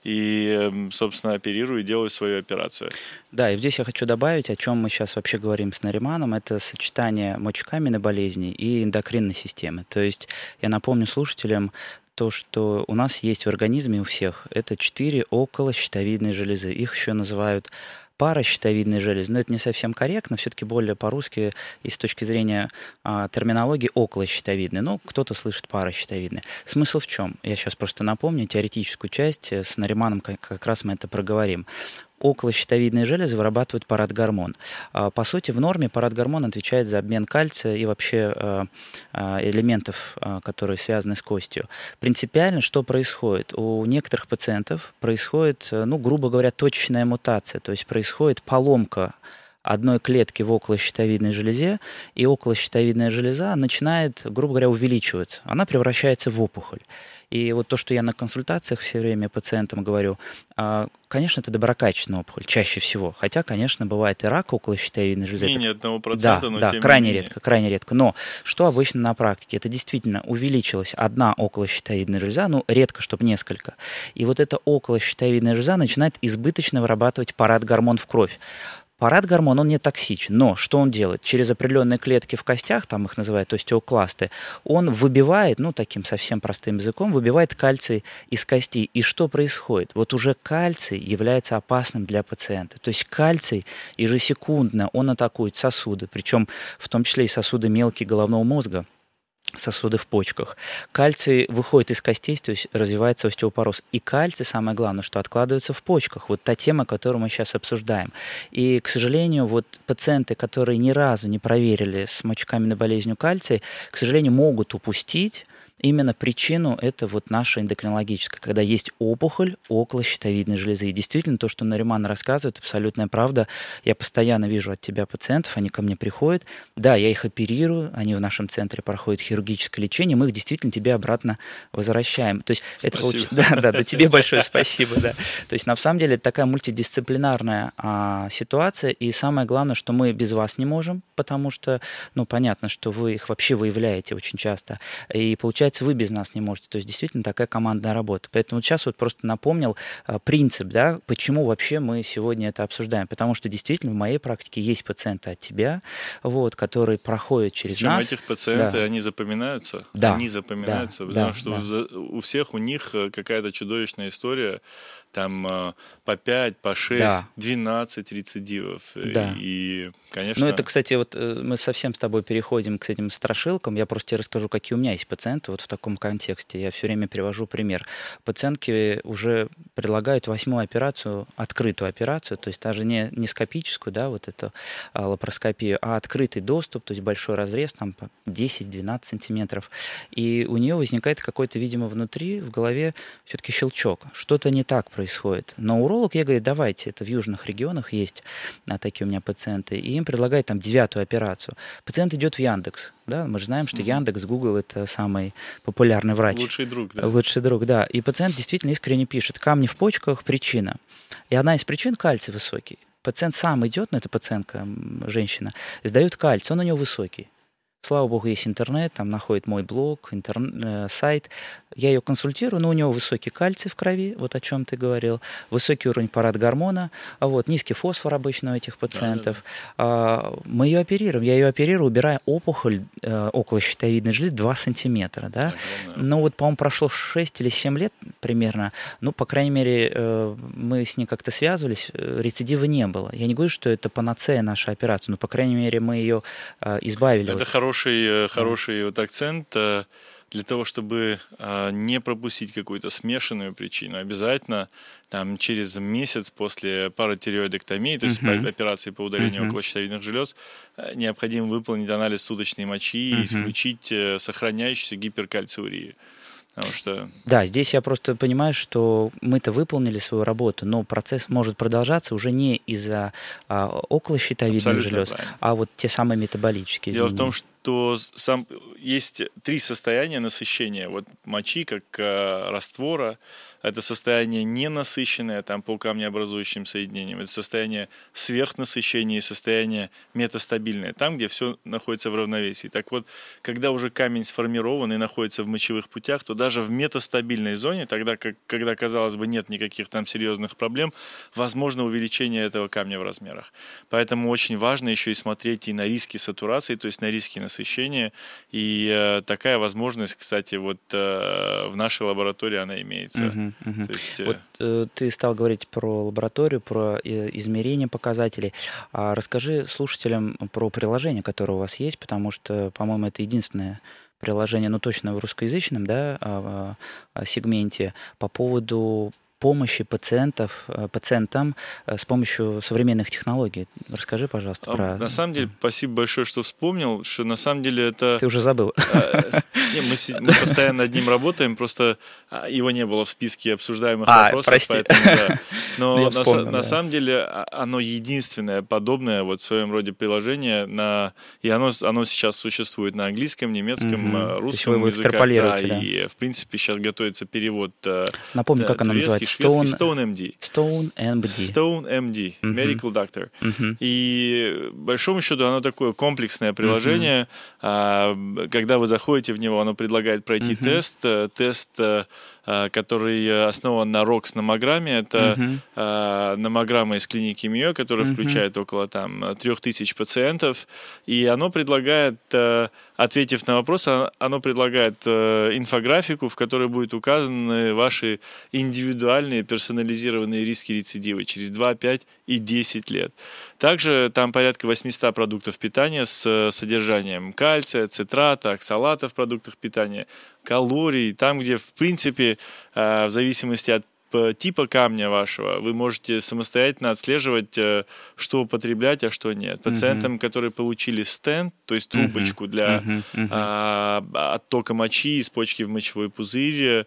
C: и, эм, собственно, оперирую и делаю свою операцию.
B: Да, и здесь я хочу добавить, о чем мы сейчас вообще говорим с Нариманом, это сочетание мочекаменной болезни и эндокринной системы. То есть я напомню слушателям, то, что у нас есть в организме у всех, это четыре околощитовидные железы. Их еще называют паращитовидной железы, но это не совсем корректно, все-таки более по-русски и с точки зрения а, терминологии околощитовидной, но кто-то слышит паращитовидной. Смысл в чем? Я сейчас просто напомню теоретическую часть, э, с Нариманом как, как раз мы это проговорим околощитовидные железы вырабатывают парадгормон. А, по сути, в норме парадгормон отвечает за обмен кальция и вообще а, а, элементов, которые связаны с костью. Принципиально что происходит? У некоторых пациентов происходит, ну, грубо говоря, точечная мутация, то есть происходит поломка одной клетки в околощитовидной железе, и околощитовидная железа начинает, грубо говоря, увеличиваться. Она превращается в опухоль. И вот то, что я на консультациях все время пациентам говорю, а, конечно, это доброкачественная опухоль, чаще всего. Хотя, конечно, бывает и рак околощитовидной железы.
C: Менее одного процента,
B: да, но да, тем крайне менее. редко, крайне редко. Но что обычно на практике? Это действительно увеличилась одна околощитовидная железа, ну, редко, чтобы несколько. И вот эта околощитовидная железа начинает избыточно вырабатывать парад гормон в кровь Парад-гормон, он не токсичен, но что он делает? Через определенные клетки в костях, там их называют остеокласты, он выбивает, ну, таким совсем простым языком, выбивает кальций из кости. И что происходит? Вот уже кальций является опасным для пациента. То есть кальций ежесекундно, он атакует сосуды, причем в том числе и сосуды мелкие головного мозга, сосуды в почках. Кальций выходит из костей, то есть развивается остеопороз. И кальций, самое главное, что откладывается в почках. Вот та тема, которую мы сейчас обсуждаем. И, к сожалению, вот пациенты, которые ни разу не проверили с мочекаменной болезнью кальций, к сожалению, могут упустить именно причину это вот наша эндокринологическая, когда есть опухоль около щитовидной железы. И действительно, то, что Нариман рассказывает, абсолютная правда. Я постоянно вижу от тебя пациентов, они ко мне приходят. Да, я их оперирую, они в нашем центре проходят хирургическое лечение, мы их действительно тебе обратно возвращаем. То есть
C: спасибо.
B: это очень... [laughs] Да, да, да, тебе большое спасибо, да. То есть на самом деле это такая мультидисциплинарная а, ситуация, и самое главное, что мы без вас не можем, потому что, ну, понятно, что вы их вообще выявляете очень часто. И получается, получается, вы без нас не можете. То есть действительно такая командная работа. Поэтому вот сейчас вот просто напомнил а, принцип, да, почему вообще мы сегодня это обсуждаем. Потому что действительно в моей практике есть пациенты от тебя, вот, которые проходят через
C: Причем
B: нас.
C: этих пациенты,
B: да.
C: они запоминаются.
B: Да.
C: Они запоминаются,
B: Да.
C: потому
B: Да.
C: что
B: Да.
C: у всех у них э, какая-то чудовищная история. Там э, по 5, по 6,
B: Да.
C: 12 рецидивов. Э,
B: Да.
C: И, конечно...
B: Ну, это, кстати, вот э, мы совсем с тобой переходим к этим страшилкам. Я просто тебе расскажу, какие у меня есть пациенты вот в таком контексте. Я все время привожу пример. Пациентки уже предлагают восьмую операцию, открытую операцию, то есть даже не, не скопическую, да, вот эту а, лапароскопию, а открытый доступ, то есть большой разрез, там по 10-12 сантиметров. И у нее возникает какой-то, видимо, внутри, в голове все-таки щелчок. Что-то не так происходит. Но уролог ей говорит, давайте, это в южных регионах есть а, такие у меня пациенты, и им предлагает там девятую операцию. Пациент идет в Яндекс, да, мы же знаем, что. Яндекс, Google это самый популярный врач.
C: Лучший друг, да.
B: Лучший друг, да. И пациент действительно искренне пишет, камни в почках, причина. И одна из причин кальций высокий. Пациент сам идет, ну это пациентка, женщина, сдает кальций, он у него высокий. Слава богу, есть интернет, там находит мой блог, интерн- э, сайт. Я ее консультирую, но у него высокий кальций в крови, вот о чем ты говорил, высокий уровень парад гормона, а вот низкий фосфор обычно у этих пациентов. А, мы ее оперируем, я ее оперирую, убирая опухоль э, около щитовидной железы 2 сантиметра, да.
C: Огромное.
B: Ну вот, по-моему, прошло 6 или 7 лет примерно. Ну, по крайней мере, э, мы с ней как-то связывались, рецидива не было. Я не говорю, что это панацея наша операция, но, по крайней мере, мы ее избавили.
C: Это
B: Вот.
C: хороший, э, хороший вот акцент э, для того, чтобы э, не пропустить какую-то смешанную причину. Обязательно там через месяц после паратиреоидектомии, то есть по- операции по удалению
B: Мгм.
C: околощитовидных желез, необходимо выполнить анализ суточной мочи и
B: Мгм.
C: исключить сохраняющуюся гиперкальциурию. Потому что
B: Да, здесь я просто понимаю, что мы-то выполнили свою работу, но процесс может продолжаться уже не из-за а, околощитовидных желез,
C: правильно.
B: а вот те самые метаболические
C: Дело в
B: изменения.
C: том, что сам есть три состояния насыщения. Вот мочи как э, раствора, это состояние ненасыщенное там по камнеобразующим соединениям, это состояние сверхнасыщения и состояние метастабильное, там, где все находится в равновесии. Так вот, когда уже камень сформирован и находится в мочевых путях, то даже в метастабильной зоне, тогда как, когда, казалось бы, нет никаких там серьезных проблем, возможно увеличение этого камня в размерах. Поэтому очень важно еще и смотреть и на риски сатурации, то есть на риски насыщения. И э, такая возможность, кстати, вот э, в нашей лаборатории она имеется.
B: Мгм,
C: есть, э,
B: Вот э, ты стал говорить про лабораторию, про э, измерение показателей. А расскажи слушателям про приложение, которое у вас есть, потому что, по-моему, это единственное приложение, ну точно в русскоязычном да, а, а, сегменте по поводу помощи пациентов, э, пациентам э, с помощью современных технологий. Расскажи, пожалуйста,
C: а,
B: про...
C: на самом деле, спасибо большое, что вспомнил, что на самом деле это...
B: Ты уже забыл.
C: не, мы, постоянно над ним работаем, просто а, его не было в списке обсуждаемых
B: А,
C: вопросов,
B: прости.
C: поэтому да. [laughs] Но
B: Ну,
C: на, самом деле а, оно единственное подобное вот в своем роде приложение на и оно оно сейчас существует на английском, немецком, э, русском языках, да, и в принципе сейчас готовится перевод.
B: Напомню,
C: да,
B: как оно называется. Stone,
C: Stone MD.
B: Stone MD.
C: Stone MD,
B: Мгм.
C: Medical Doctor.
B: Мгм.
C: И большому счету оно такое комплексное приложение. А, когда вы заходите в него, оно предлагает пройти
B: Мгм.
C: тест. Э, Тест э, который основан на ROX-номограмме. Это uh-huh. номограмма из клиники МИО, которая uh-huh. включает около там, 3000 пациентов. И оно предлагает, ответив на вопрос, оно предлагает инфографику, в которой будет указаны ваши индивидуальные персонализированные риски рецидива через 2, 5 и 10 лет. Также там порядка 800 продуктов питания с содержанием кальция, цитрата, оксалата в продуктах питания, калорий, там, где, в принципе, э, в зависимости от типа камня вашего вы можете самостоятельно отслеживать, э, что употреблять, а что нет. Пациентам, uh-huh. которые получили стенд, то есть трубочку uh-huh. для. Uh-huh. А, оттока мочи из почки в мочевой пузырь, Э,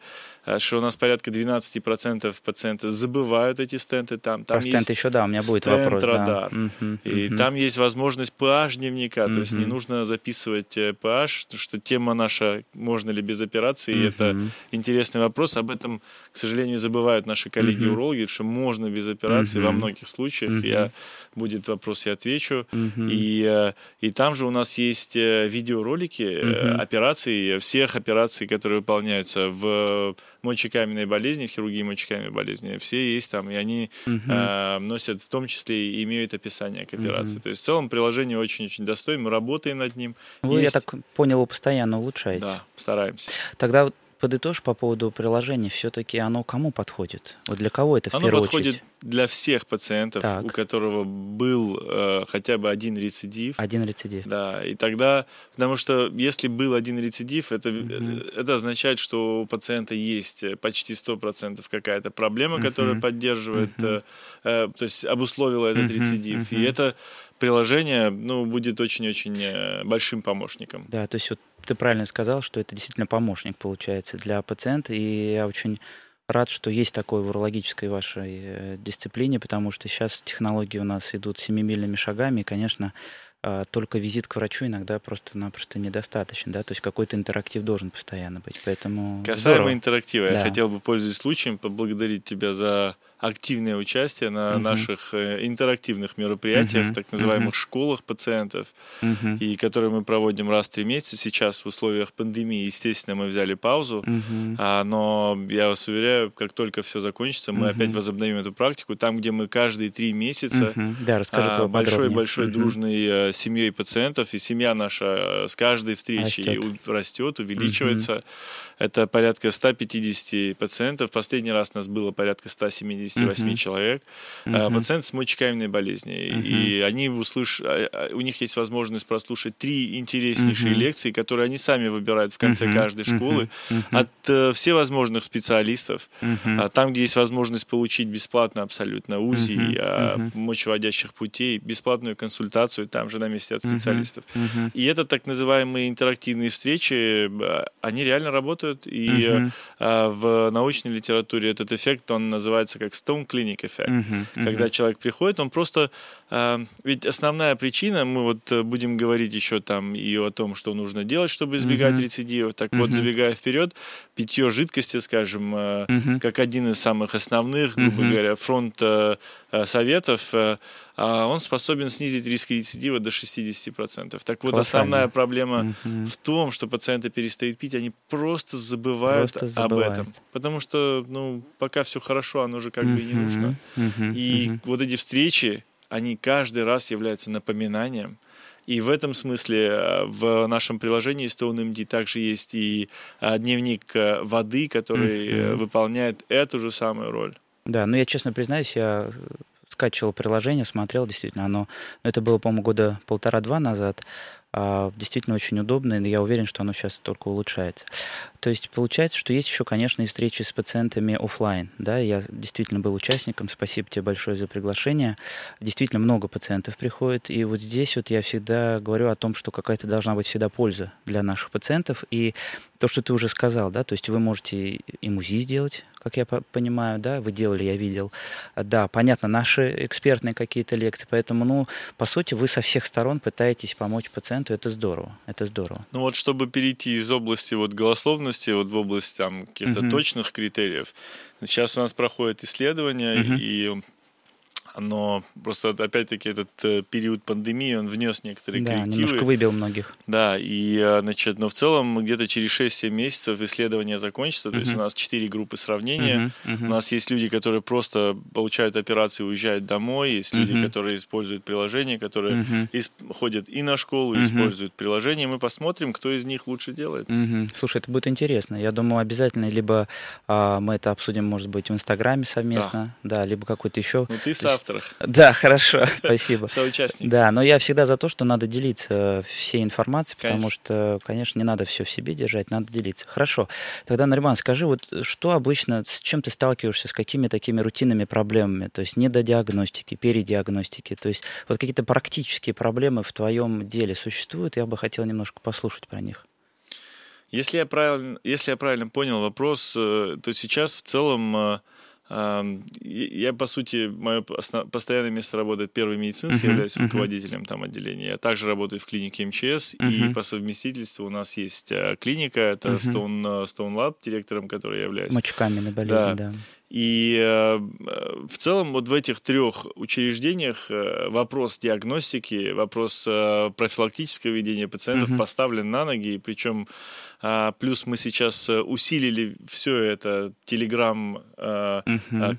C: что у нас порядка 12% пациентов забывают эти стенты там. там
B: Про стенд еще, да, у меня будет вопрос.
C: Радар. Да. Угу, и угу. там есть возможность PH-дневника, угу. то есть не нужно записывать PH, э, что тема наша, можно ли без операции, угу. это интересный вопрос. Об этом, к сожалению, забывают наши коллеги-урологи, что можно без операции угу. во многих случаях. Угу. Я будет вопрос, я отвечу. Угу. И, э, и там же у нас есть видеоролики угу. операций, всех операций, которые выполняются в мочекаменной болезни, в хирургии мочекаменной болезни, все есть там, и они угу. э, носят, в том числе и имеют описание к операции. Угу. То есть в целом приложение очень-очень достойно, мы работаем над ним.
B: Вы, есть... я так понял, вы постоянно улучшаете.
C: Да, стараемся.
B: Тогда подытожь по поводу приложения, все-таки оно кому подходит? Вот для кого это в
C: оно
B: первую
C: подходит
B: очередь?
C: для всех пациентов, так. у которого был э, хотя бы один рецидив.
B: Один рецидив.
C: Да, и тогда, потому что если был один рецидив, это, угу. это означает, что у пациента есть почти 100% какая-то проблема, угу. которая поддерживает, угу. э, э, то есть обусловила этот угу. рецидив. Угу. И это приложение ну, будет очень-очень э, большим помощником.
B: Да, то есть вот ты правильно сказал, что это действительно помощник получается для пациента, и я очень рад, что есть такое в урологической вашей э, дисциплине, потому что сейчас технологии у нас идут семимильными шагами, и, конечно, а, только визит к врачу иногда просто-напросто недостаточно, да, то есть какой-то интерактив должен постоянно быть, поэтому
C: Касаемо
B: здорово.
C: интерактива, да. я хотел бы, пользуясь случаем, поблагодарить тебя за активное участие на uh-huh. наших э, интерактивных мероприятиях, uh-huh. так называемых uh-huh. школах пациентов, uh-huh. и которые мы проводим раз в три месяца. Сейчас в условиях пандемии, естественно, мы взяли паузу, uh-huh. а, но я вас уверяю, как только все закончится, мы uh-huh. опять возобновим эту практику. Там, где мы каждые три месяца uh-huh. да, а, большой-большой uh-huh. дружной э, семьей пациентов, и семья наша с каждой встречей растет, растет увеличивается. Uh-huh. Это порядка 150 пациентов. Последний раз у нас было порядка 178 uh-huh. человек. Uh-huh. Пациенты с мочекаменной болезнью. Uh-huh. И они услыш... А, а, у них есть возможность прослушать три интереснейшие uh-huh. лекции, которые они сами выбирают в конце uh-huh. каждой школы uh-huh. от uh, всевозможных специалистов. Uh-huh. Там, где есть возможность получить бесплатно абсолютно УЗИ, uh-huh. Uh-huh. мочеводящих путей, бесплатную консультацию там же на месте от специалистов. Uh-huh. Uh-huh. И это так называемые интерактивные встречи, они реально работают работают, и uh-huh. э, в научной литературе этот эффект, он называется как Stone Clinic эффект. Uh-huh. Uh-huh. Когда человек приходит, он просто... Э, ведь основная причина, мы вот э, будем говорить еще там и о том, что нужно делать, чтобы избегать uh-huh. рецидивов. Так uh-huh. вот, забегая вперед, питье жидкости, скажем, э, uh-huh. как один из самых основных, грубо uh-huh. говоря, фронт э, э советов, э, он способен снизить риск рецидива до 60%. Так вот, основная проблема угу. в том, что пациенты перестают пить, они просто забывают просто об забывают. этом. Потому что, ну, пока все хорошо, оно же как угу. бы и не нужно. Угу. И угу. вот эти встречи, они каждый раз являются напоминанием. И в этом смысле э, в нашем приложении StoneMD также есть и э, дневник э, воды, который mm-hmm. выполняет эту же самую роль.
B: Да, но я честно признаюсь, я скачивал приложение, смотрел, действительно, оно, ну, это было, по-моему, года полтора-два назад, действительно очень удобно, и я уверен, что оно сейчас только улучшается. То есть получается, что есть еще, конечно, и встречи с пациентами офлайн. Да, я действительно был участником, спасибо тебе большое за приглашение. Действительно много пациентов приходит, и вот здесь вот я всегда говорю о том, что какая-то должна быть всегда польза для наших пациентов, и то, что ты уже сказал, да, то есть вы можете и МУЗИ сделать, как я понимаю, да, вы делали, я видел. Да, понятно, наши экспертные какие-то лекции, поэтому, ну, по сути, вы со всех сторон пытаетесь помочь пациенту, это здорово, это здорово.
C: Ну вот, чтобы перейти из области вот голословности вот в область там каких-то uh-huh. точных критериев, сейчас у нас проходит исследование, uh-huh. и но просто опять-таки этот э, период пандемии, он внес некоторые
B: да,
C: коррективы.
B: немножко выбил многих.
C: Да, и, э, значит, но в целом где-то через 6-7 месяцев исследование закончится, то
B: Мгм.
C: есть у нас 4 группы сравнения,
B: мгм.
C: у нас есть люди, которые просто получают операции и уезжают домой, есть люди,
B: Мгм.
C: которые используют приложения, которые исп- ходят и на школу,
B: Мгм.
C: используют приложения, мы посмотрим, кто из них лучше делает.
B: Мгм. Слушай, это будет интересно. Я думаю, обязательно либо а, мы это обсудим, может быть, в Инстаграме совместно, да, либо какой-то еще.
C: Ну, ты соавтор,
B: Да, хорошо, [laughs] спасибо.
C: соучастник.
B: Да, но я всегда за то, что надо делиться всей информацией, потому
C: Конечно.
B: что, конечно, не надо все в себе держать, надо делиться. Хорошо. Тогда, Нариман, скажи, вот что обычно, с чем ты сталкиваешься, с какими такими рутинными проблемами, то есть недодиагностики, передиагностики, то есть вот какие-то практические проблемы в твоем деле существуют, я бы хотел немножко послушать про них.
C: Если я правильно, если я правильно понял вопрос, э, то сейчас в целом э, я, по сути, мое постоянное место работы первый медицинский,
B: Мгм,
C: являюсь
B: мгм.
C: руководителем там отделения. Я также работаю в клинике МЧС, и
B: Мгм.
C: по совместительству у нас есть э, клиника, это
B: Мгм.
C: Stone, э, Stone Lab, директором которой я являюсь.
B: Мочекаменной болезни,
C: Да.
B: да.
C: И э, в целом вот в этих трех учреждениях э, вопрос диагностики, вопрос э, профилактического ведения пациентов
B: Мгм.
C: поставлен на ноги, и причем а, плюс мы сейчас э, усилили все это телеграм э, э,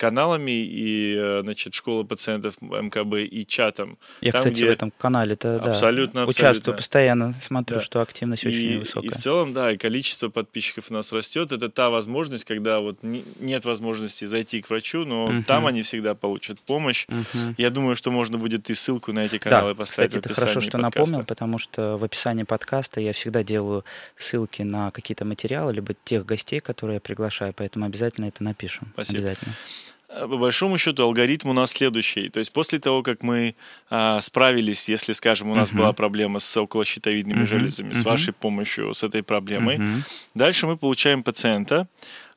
C: и значит школа пациентов МКБ и чатом.
B: Я,
C: там,
B: кстати,
C: где-
B: в этом канале-то да,
C: Абсолютно,
B: участвую постоянно, смотрю,
C: Да.
B: что активность очень
C: И, и
B: высокая.
C: в целом, да, и количество подписчиков у нас растет. Это та возможность, когда вот не- нет возможности зайти к врачу, но
B: Мгм.
C: там они всегда получат помощь.
B: Мгм.
C: Я думаю, что можно будет и ссылку на эти каналы
B: Да,
C: поставить
B: кстати,
C: в
B: это хорошо,
C: описании
B: что
C: подкаста.
B: напомнил, потому что в описании подкаста я всегда делаю ссылки на какие-то материалы, либо тех гостей, которые я приглашаю, поэтому обязательно это напишем.
C: Спасибо.
B: Обязательно.
C: А, По большому счету алгоритм у нас следующий. То есть после того, как мы а, справились, если, скажем, у нас
B: Мгм.
C: была проблема с околощитовидными
B: Мгм,
C: железами, с
B: мгм.
C: вашей помощью, с этой проблемой,
B: Мгм.
C: Дальше мы получаем пациента.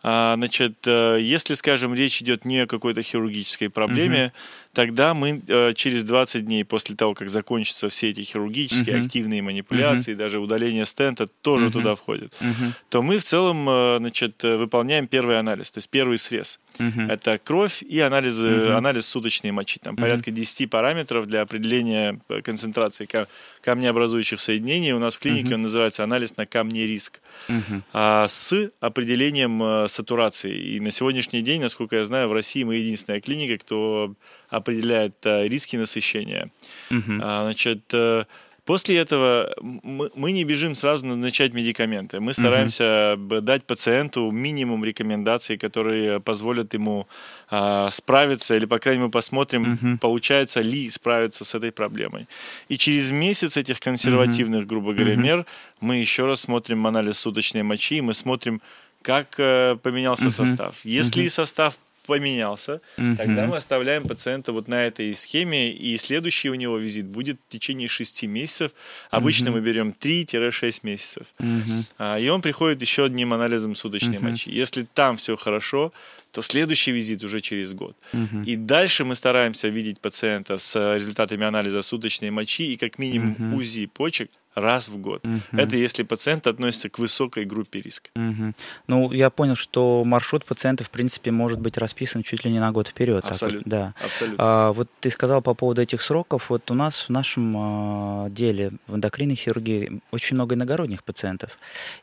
C: А, Значит, э, если, скажем, речь идет не о какой-то хирургической проблеме, тогда мы э, через 20 дней после того, как закончатся все эти хирургические
B: Мгм.
C: активные манипуляции, даже удаление стента тоже
B: Мгм.
C: туда входит,
B: Мгм.
C: то мы в целом э, значит, э, выполняем первый анализ, то есть первый срез.
B: Мгм.
C: Это кровь и анализы,
B: Мгм.
C: анализ суточной мочи. Там
B: Мгм.
C: порядка 10 параметров для определения концентрации ка- камнеобразующих соединений. У нас в клинике
B: Мгм.
C: он называется анализ на камне риск
B: Мгм.
C: а, с определением э, сатурации. И на сегодняшний день, насколько я знаю, в России мы единственная клиника, кто определяет э, риски насыщения. А, Значит, э, после этого мы, мы не бежим сразу назначать медикаменты. Мы стараемся б- дать пациенту минимум рекомендаций, которые позволят ему а, справиться, или, по крайней мере, посмотрим,
B: Мгм.
C: получается ли справиться с этой проблемой. И через месяц этих консервативных, грубо говоря,
B: Мгм.
C: мер мы еще раз смотрим анализ суточной мочи, и мы смотрим, как э, поменялся
B: Мгм.
C: состав. Если
B: Мгм.
C: состав поменялся, тогда
B: Мгм.
C: мы оставляем пациента вот на этой схеме, и следующий у него визит будет в течение 6 месяцев. Обычно
B: Мгм.
C: мы берем 3-6 месяцев. А, И он приходит еще одним анализом суточной
B: Мгм.
C: мочи. Если там все хорошо, то следующий визит уже через год.
B: Мгм.
C: И дальше мы стараемся видеть пациента с э, результатами анализа суточной мочи и как минимум
B: Мгм.
C: УЗИ почек раз в год.
B: Мгм.
C: Это если пациент относится к высокой группе риска.
B: Мгм. Ну, я понял, что маршрут пациента, в принципе, может быть расписан чуть ли не на год вперед. так
C: Абсолютно.
B: да.
C: Абсолютно.
B: А, вот ты сказал по поводу этих сроков. Вот у нас в нашем а, деле в эндокринной хирургии очень много иногородних пациентов.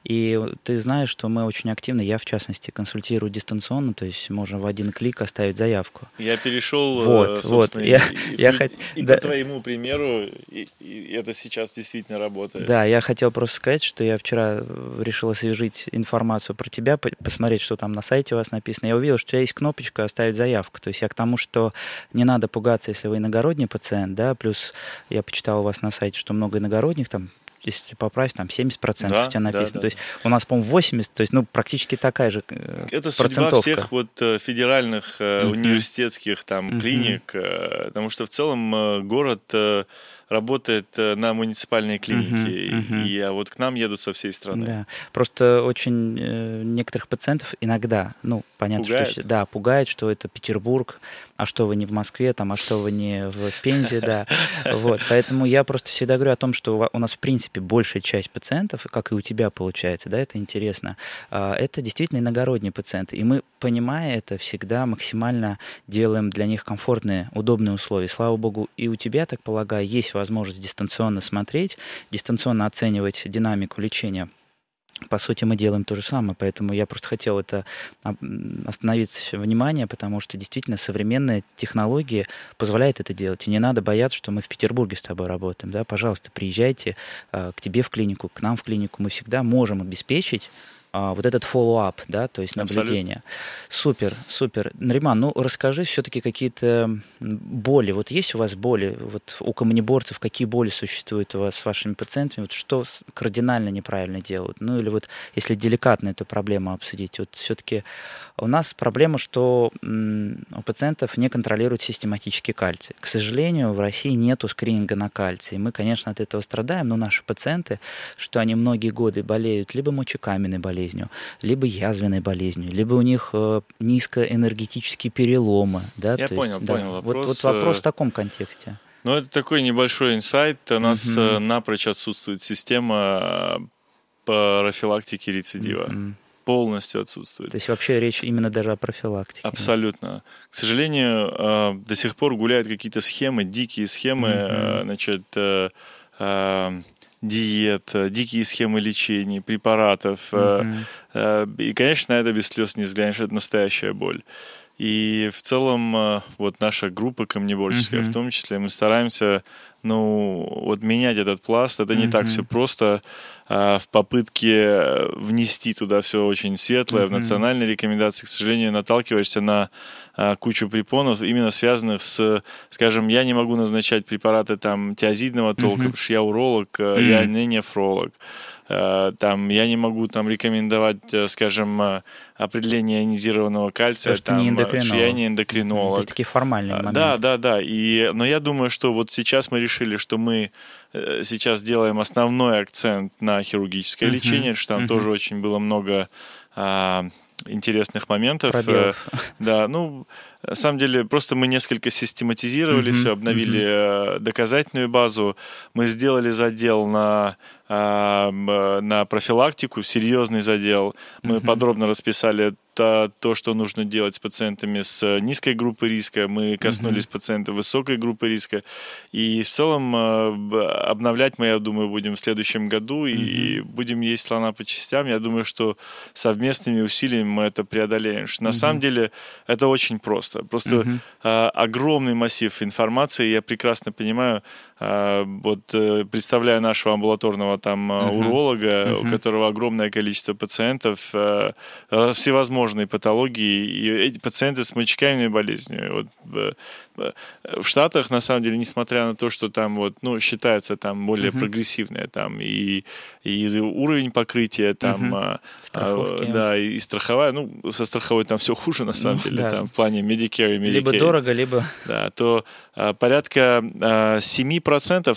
B: И ты знаешь, что мы очень активно, я в частности, консультирую дистанционно, то есть можно в один клик оставить заявку.
C: Я перешел,
B: Вот,
C: э,
B: вот,
C: собственно,
B: я-
C: и, и
B: я
C: в-
B: хот-
C: и
B: да.
C: по твоему примеру, и, и это сейчас действительно работает.
B: Да, я хотел просто сказать, что я вчера э, решил освежить информацию про тебя, по- посмотреть, что там на сайте у вас написано. Я увидел, что у тебя есть кнопочка «Оставить заявку». То есть я к тому, что не надо пугаться, если вы иногородний пациент, да, плюс я почитал у вас на сайте, что много иногородних, там если поправить, там 70%
C: Да,
B: у тебя
C: да,
B: написано.
C: да.
B: То есть у нас, по-моему, 80, то есть, ну, практически такая же э,
C: Это судьба
B: процентовка.
C: всех вот э, федеральных
B: Мгм.
C: университетских там
B: Мгм.
C: клиник, потому что в целом город работает э, на муниципальной клинике,
B: Мгм, мгм.
C: и а вот к нам едут со всей страны.
B: Да, просто очень э, некоторых пациентов иногда, ну, понятно,
C: Пугает?
B: что да, пугает, что это Петербург, а что вы не в Москве, там, а что вы не в Пензе, да, [laughs] вот, поэтому я просто всегда говорю о том, что у нас в принципе большая часть пациентов, как и у тебя получается, да, это интересно, а, это действительно иногородние пациенты, и мы понимая это, всегда максимально делаем для них комфортные, удобные условия. Слава богу, и у тебя, так полагаю, есть возможность дистанционно смотреть, дистанционно оценивать динамику лечения по сути, мы делаем то же самое, поэтому я просто хотел это остановиться внимание, потому что действительно современная технология позволяет это делать. И не надо бояться, что мы в Петербурге с тобой работаем. Да? Пожалуйста, приезжайте э, к тебе в клинику, к нам в клинику. Мы всегда можем обеспечить а, вот этот follow-up, да, то есть наблюдение. Абсолютно. Супер, супер. Нариман, ну расскажи все-таки какие-то боли. Вот есть у вас боли? Вот у камнеборцев какие боли существуют у вас с вашими пациентами? Вот что кардинально неправильно делают? Ну или вот если деликатно эту проблему обсудить, вот все-таки у нас проблема, что у пациентов не контролируют систематически кальций. К сожалению, в России нету скрининга на кальций. Мы, конечно, от этого страдаем, но наши пациенты, что они многие годы болеют либо мочекаменной болезнью, болезнью, либо язвенной болезнью, либо у них э, низкоэнергетические переломы. Да?
C: Я
B: То
C: понял,
B: есть,
C: понял.
B: Да.
C: Вопрос,
B: вот, вот вопрос в таком контексте.
C: Ну, это такой небольшой инсайт. У нас угу. напрочь отсутствует система профилактики рецидива. Угу полностью отсутствует.
B: То есть вообще речь именно даже о профилактике.
C: Абсолютно. К сожалению, до сих пор гуляют какие-то схемы, дикие схемы, mm значит, диет, э, дикие схемы лечения, препаратов. Mm-hmm. И, конечно, это без слез не взглянешь, это настоящая боль. И в целом вот наша группа камнеборческая, mm-hmm. в том числе, мы стараемся ну, вот менять этот пласт, это не mm-hmm. так все просто а, в попытке внести туда все очень светлое, mm-hmm. в национальные рекомендации, к сожалению, наталкиваешься на а, кучу препонов, именно связанных с, скажем, я не могу назначать препараты там тиазидного толка, mm-hmm. потому что я уролог, mm-hmm. я не нефролог. Э, там я не могу там рекомендовать, э, скажем, э, определение ионизированного кальция,
B: Потому там, не
C: что я не эндокринолог.
B: То есть такие формальные моменты.
C: Да, да, да. И, но я думаю, что вот сейчас мы решили, что мы сейчас делаем основной акцент на хирургическое uh-huh. лечение, что там uh-huh. тоже очень было много а, интересных моментов.
B: Пробелов.
C: Да, ну, на самом деле, просто мы несколько систематизировали uh-huh, все, обновили uh-huh. доказательную базу. Мы сделали задел на а, на профилактику, серьезный задел. Мы uh-huh. подробно расписали то, то, что нужно делать с пациентами с низкой группы риска. Мы коснулись uh-huh. пациентов высокой группы риска. И в целом обновлять мы, я думаю, будем в следующем году. Uh-huh. И будем есть слона по частям. Я думаю, что совместными усилиями мы это преодолеем. На uh-huh. самом деле это очень просто. Просто uh-huh. а, огромный массив информации. Я прекрасно понимаю, вот э, представляя нашего амбулаторного там uh-huh. уролога, uh-huh. у которого огромное количество пациентов, а, всевозможные патологии, и эти пациенты с мочекаменной болезнью. Вот, в Штатах, на самом деле, несмотря на то, что там вот, ну, считается там более uh-huh. прогрессивное, там и, и уровень покрытия, там, uh-huh. а, да, и страховая, ну, со страховой там все хуже, на самом ну, деле, да. там, в плане Medicare и Medicare.
B: Либо дорого, либо...
C: Да, то а, порядка а, 7%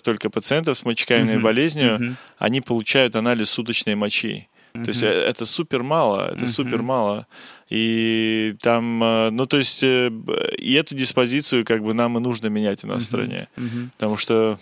C: только пациентов с мочекаменной uh-huh. болезнью, uh-huh. они получают анализ суточной мочи. Uh-huh. То есть э, это супер мало, это uh-huh. супер мало. И там, э, ну, то есть, э, и эту диспозицию как бы нам и нужно менять у нас uh-huh. в стране. Uh-huh. Потому что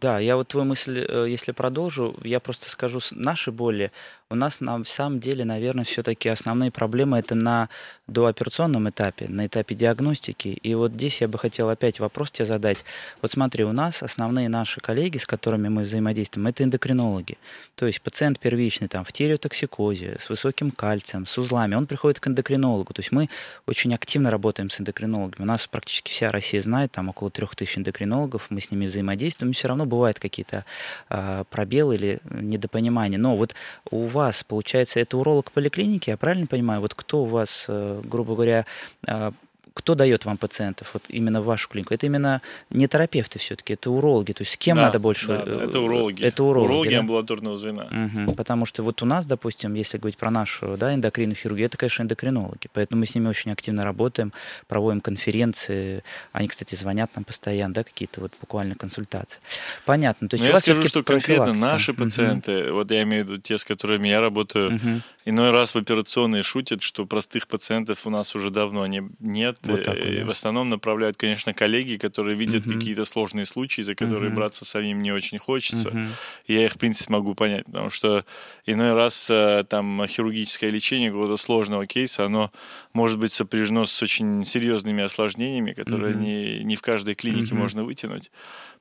B: да, я вот твою мысль, если продолжу, я просто скажу наши боли у нас на самом деле, наверное, все-таки основные проблемы это на дооперационном этапе, на этапе диагностики. И вот здесь я бы хотел опять вопрос тебе задать. Вот смотри, у нас основные наши коллеги, с которыми мы взаимодействуем, это эндокринологи. То есть пациент первичный там в тиреотоксикозе, с высоким кальцием, с узлами, он приходит к эндокринологу. То есть мы очень активно работаем с эндокринологами. У нас практически вся Россия знает, там около трех тысяч эндокринологов, мы с ними взаимодействуем, все равно бывают какие-то э, пробелы или недопонимания. Но вот у вас, получается, это уролог поликлиники, я правильно понимаю? Вот кто у вас, э, грубо говоря, э, кто дает вам пациентов, вот именно в вашу клинику? Это именно не терапевты все-таки, это урологи. То есть с кем да, надо больше?
C: Да, да, это урологи.
B: Это урологи,
C: урологи
B: да?
C: амбулаторного звена.
B: Угу. Потому что вот у нас, допустим, если говорить про нашу да, эндокринную хирургию, это, конечно, эндокринологи. Поэтому мы с ними очень активно работаем, проводим конференции. Они, кстати, звонят нам постоянно, да, какие-то вот буквально консультации. Понятно. То есть
C: Но я скажу, что конкретно наши пациенты, угу. вот я имею в виду те, с которыми я работаю, угу. иной раз в операционной шутят, что простых пациентов у нас уже давно не, нет, Вот вот, да? В основном направляют, конечно, коллеги, которые видят угу. какие-то сложные случаи, за которые угу. браться самим не очень хочется. Угу. Я их, в принципе, могу понять, потому что иной раз э, там хирургическое лечение какого-то сложного кейса, оно может быть сопряжено с очень серьезными осложнениями, которые угу. не, не в каждой клинике угу. можно вытянуть.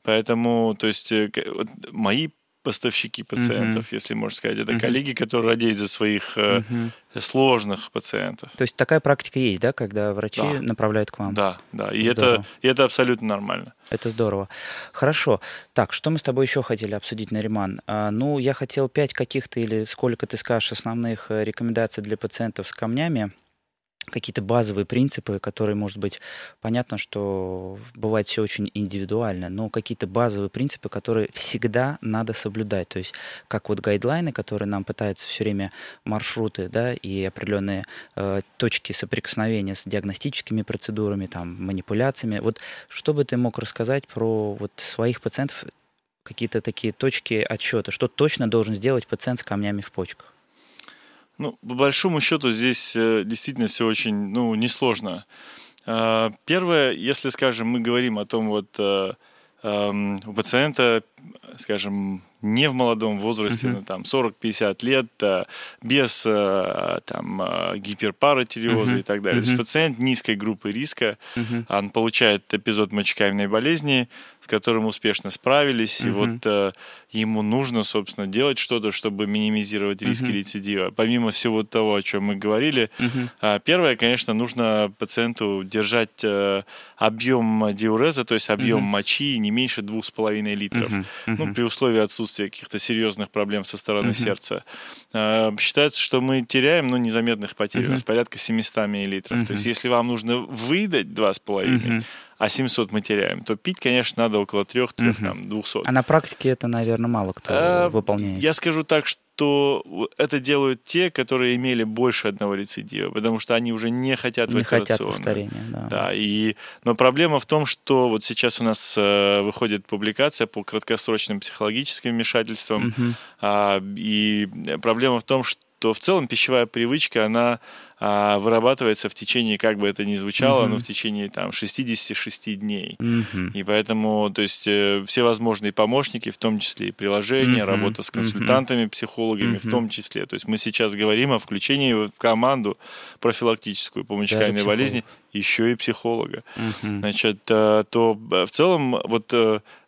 C: Поэтому, то есть, э, мои поставщики пациентов, mm-hmm. если можно сказать. Это mm-hmm. коллеги, которые радеют за своих mm-hmm. сложных пациентов.
B: То есть такая практика есть, да, когда врачи да. направляют к вам?
C: Да, да. И это, и это абсолютно нормально.
B: Это здорово. Хорошо. Так, что мы с тобой еще хотели обсудить, Нариман? А, ну, я хотел пять каких-то или сколько ты скажешь основных э, рекомендаций для пациентов с камнями какие-то базовые принципы, которые, может быть, понятно, что бывает все очень индивидуально, но какие-то базовые принципы, которые всегда надо соблюдать. То есть как вот гайдлайны, которые нам пытаются все время маршруты, да, и определенные э, точки соприкосновения с диагностическими процедурами, там, манипуляциями. Вот что бы ты мог рассказать про вот своих пациентов, какие-то такие точки отсчета, что точно должен сделать пациент с камнями в почках?
C: Ну, по большому счету здесь э, действительно все очень, ну, несложно. А, первое, если, скажем, мы говорим о том, вот э, эм, у пациента, скажем, не в молодом возрасте, uh-huh. там 40-50 лет, э, без там, гиперпаратиреоза uh-huh. и так далее. Uh-huh. То есть пациент низкой группы риска, uh-huh. он получает эпизод мочекаменной болезни, с которым успешно справились, uh-huh. и вот ему нужно, собственно, делать что-то, чтобы минимизировать риски uh-huh. рецидива. Помимо всего того, о чем мы говорили, uh-huh. первое, конечно, нужно пациенту держать э, объем диуреза, то есть объем uh-huh. мочи не меньше 2,5 литров, uh-huh. Uh-huh. ну, при условии отсутствия каких-то серьезных проблем со стороны uh-huh. сердца. А, считается, что мы теряем, ну, незаметных потерь, uh-huh. у нас порядка 700 миллилитров. Uh-huh. То есть, если вам нужно выдать 2,5, uh-huh а 700 мы теряем, то пить, конечно, надо около 3 3 угу. там, 200.
B: А на практике это, наверное, мало кто а, выполняет.
C: Я скажу так, что это делают те, которые имели больше одного рецидива, потому что они уже не хотят
B: не хотят повторения, да.
C: да. И, но проблема в том, что вот сейчас у нас э, выходит публикация по краткосрочным психологическим вмешательствам, угу. а, и проблема в том, что в целом пищевая привычка, она а, вырабатывается в течение, как бы это ни звучало, mm-hmm. но в течение там 66 дней. Mm-hmm. И поэтому, то есть, э, все возможные помощники, в том числе и приложения, mm-hmm. работа с консультантами, mm-hmm. психологами, mm-то в том числе. То есть мы сейчас говорим о включении в команду профилактическую по мочекаменной болезни еще и психолога. Uh-huh. Значит, э, то э, в целом вот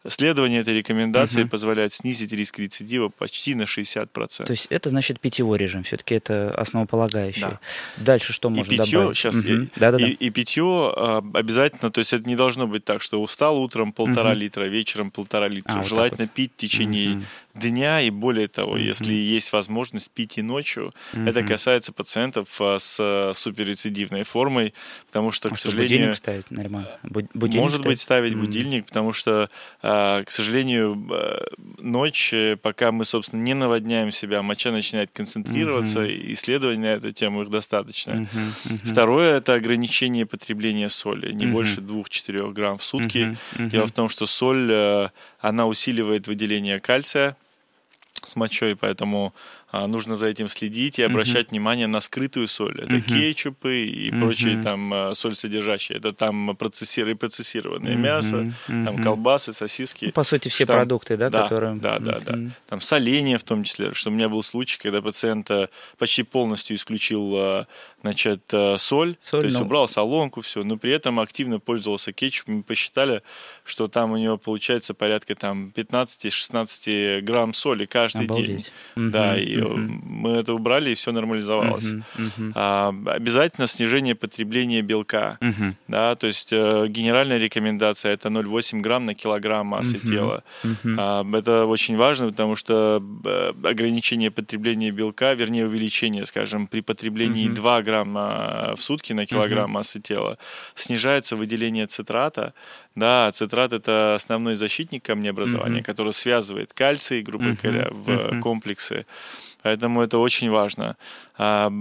C: следование этой рекомендации uh-huh. позволяет снизить риск рецидива почти на 60%.
B: То есть это значит питьевой режим, все-таки это основополагающий. Да. Дальше что можно
C: и питье,
B: добавить?
C: Сейчас, угу. и, да, да, и, и питье обязательно, то есть это не должно быть так, что устал утром полтора угу. литра, вечером полтора литра. А, Желательно вот пить в течение угу дня, и более того, mm-hmm. если есть возможность пить и ночью, mm-hmm. это касается пациентов а, с а, суперрецидивной формой, потому что, а к что, сожалению...
B: Будильник ставить, нормально? Будильник
C: может ставить? быть, ставить mm-hmm. будильник, потому что, к сожалению, ночь, э, пока мы, собственно, не наводняем себя, моча начинает концентрироваться, mm-hmm. исследований на эту тему их достаточно. Mm-hmm. Mm-hmm. Второе — это ограничение потребления соли, не mm-hmm. больше 2-4 грамм в сутки. Mm-hmm. Дело в том, что соль, э, она усиливает выделение кальция, с мочой, поэтому нужно за этим следить и обращать uh-huh. внимание на скрытую соль. Это uh-huh. кетчупы и uh-huh. прочие там а, соль содержащие. Это там процессированное, процессированное uh-huh. мясо, uh-huh. там колбасы, сосиски. Ну,
B: по сути, все
C: там,
B: продукты, да,
C: да
B: которые...
C: Да, да, uh-huh. да. Там соленье в том числе. Что у меня был случай, когда пациента почти полностью исключил а, значит, соль, соль то есть ну... убрал солонку, все, но при этом активно пользовался кетчупом. Мы посчитали, что там у него получается порядка там 15-16 грамм соли каждый
B: Обалдеть.
C: день. Uh-huh. Да, и uh-huh. мы это убрали, и все нормализовалось. Uh-huh. А, обязательно снижение потребления белка. Uh-huh. Да, то есть э, генеральная рекомендация это 0,8 грамм на килограмм массы uh-huh. тела. Uh-huh. А, это очень важно, потому что э, ограничение потребления белка, вернее увеличение, скажем, при потреблении uh-huh. 2 грамма в сутки на килограмм uh-huh. массы тела, снижается выделение цитрата. Да, цитрат это основной защитник камнеобразования, uh-huh. который связывает кальций, грубо uh-huh. говоря, в uh-huh. комплексы. Поэтому это очень важно. А,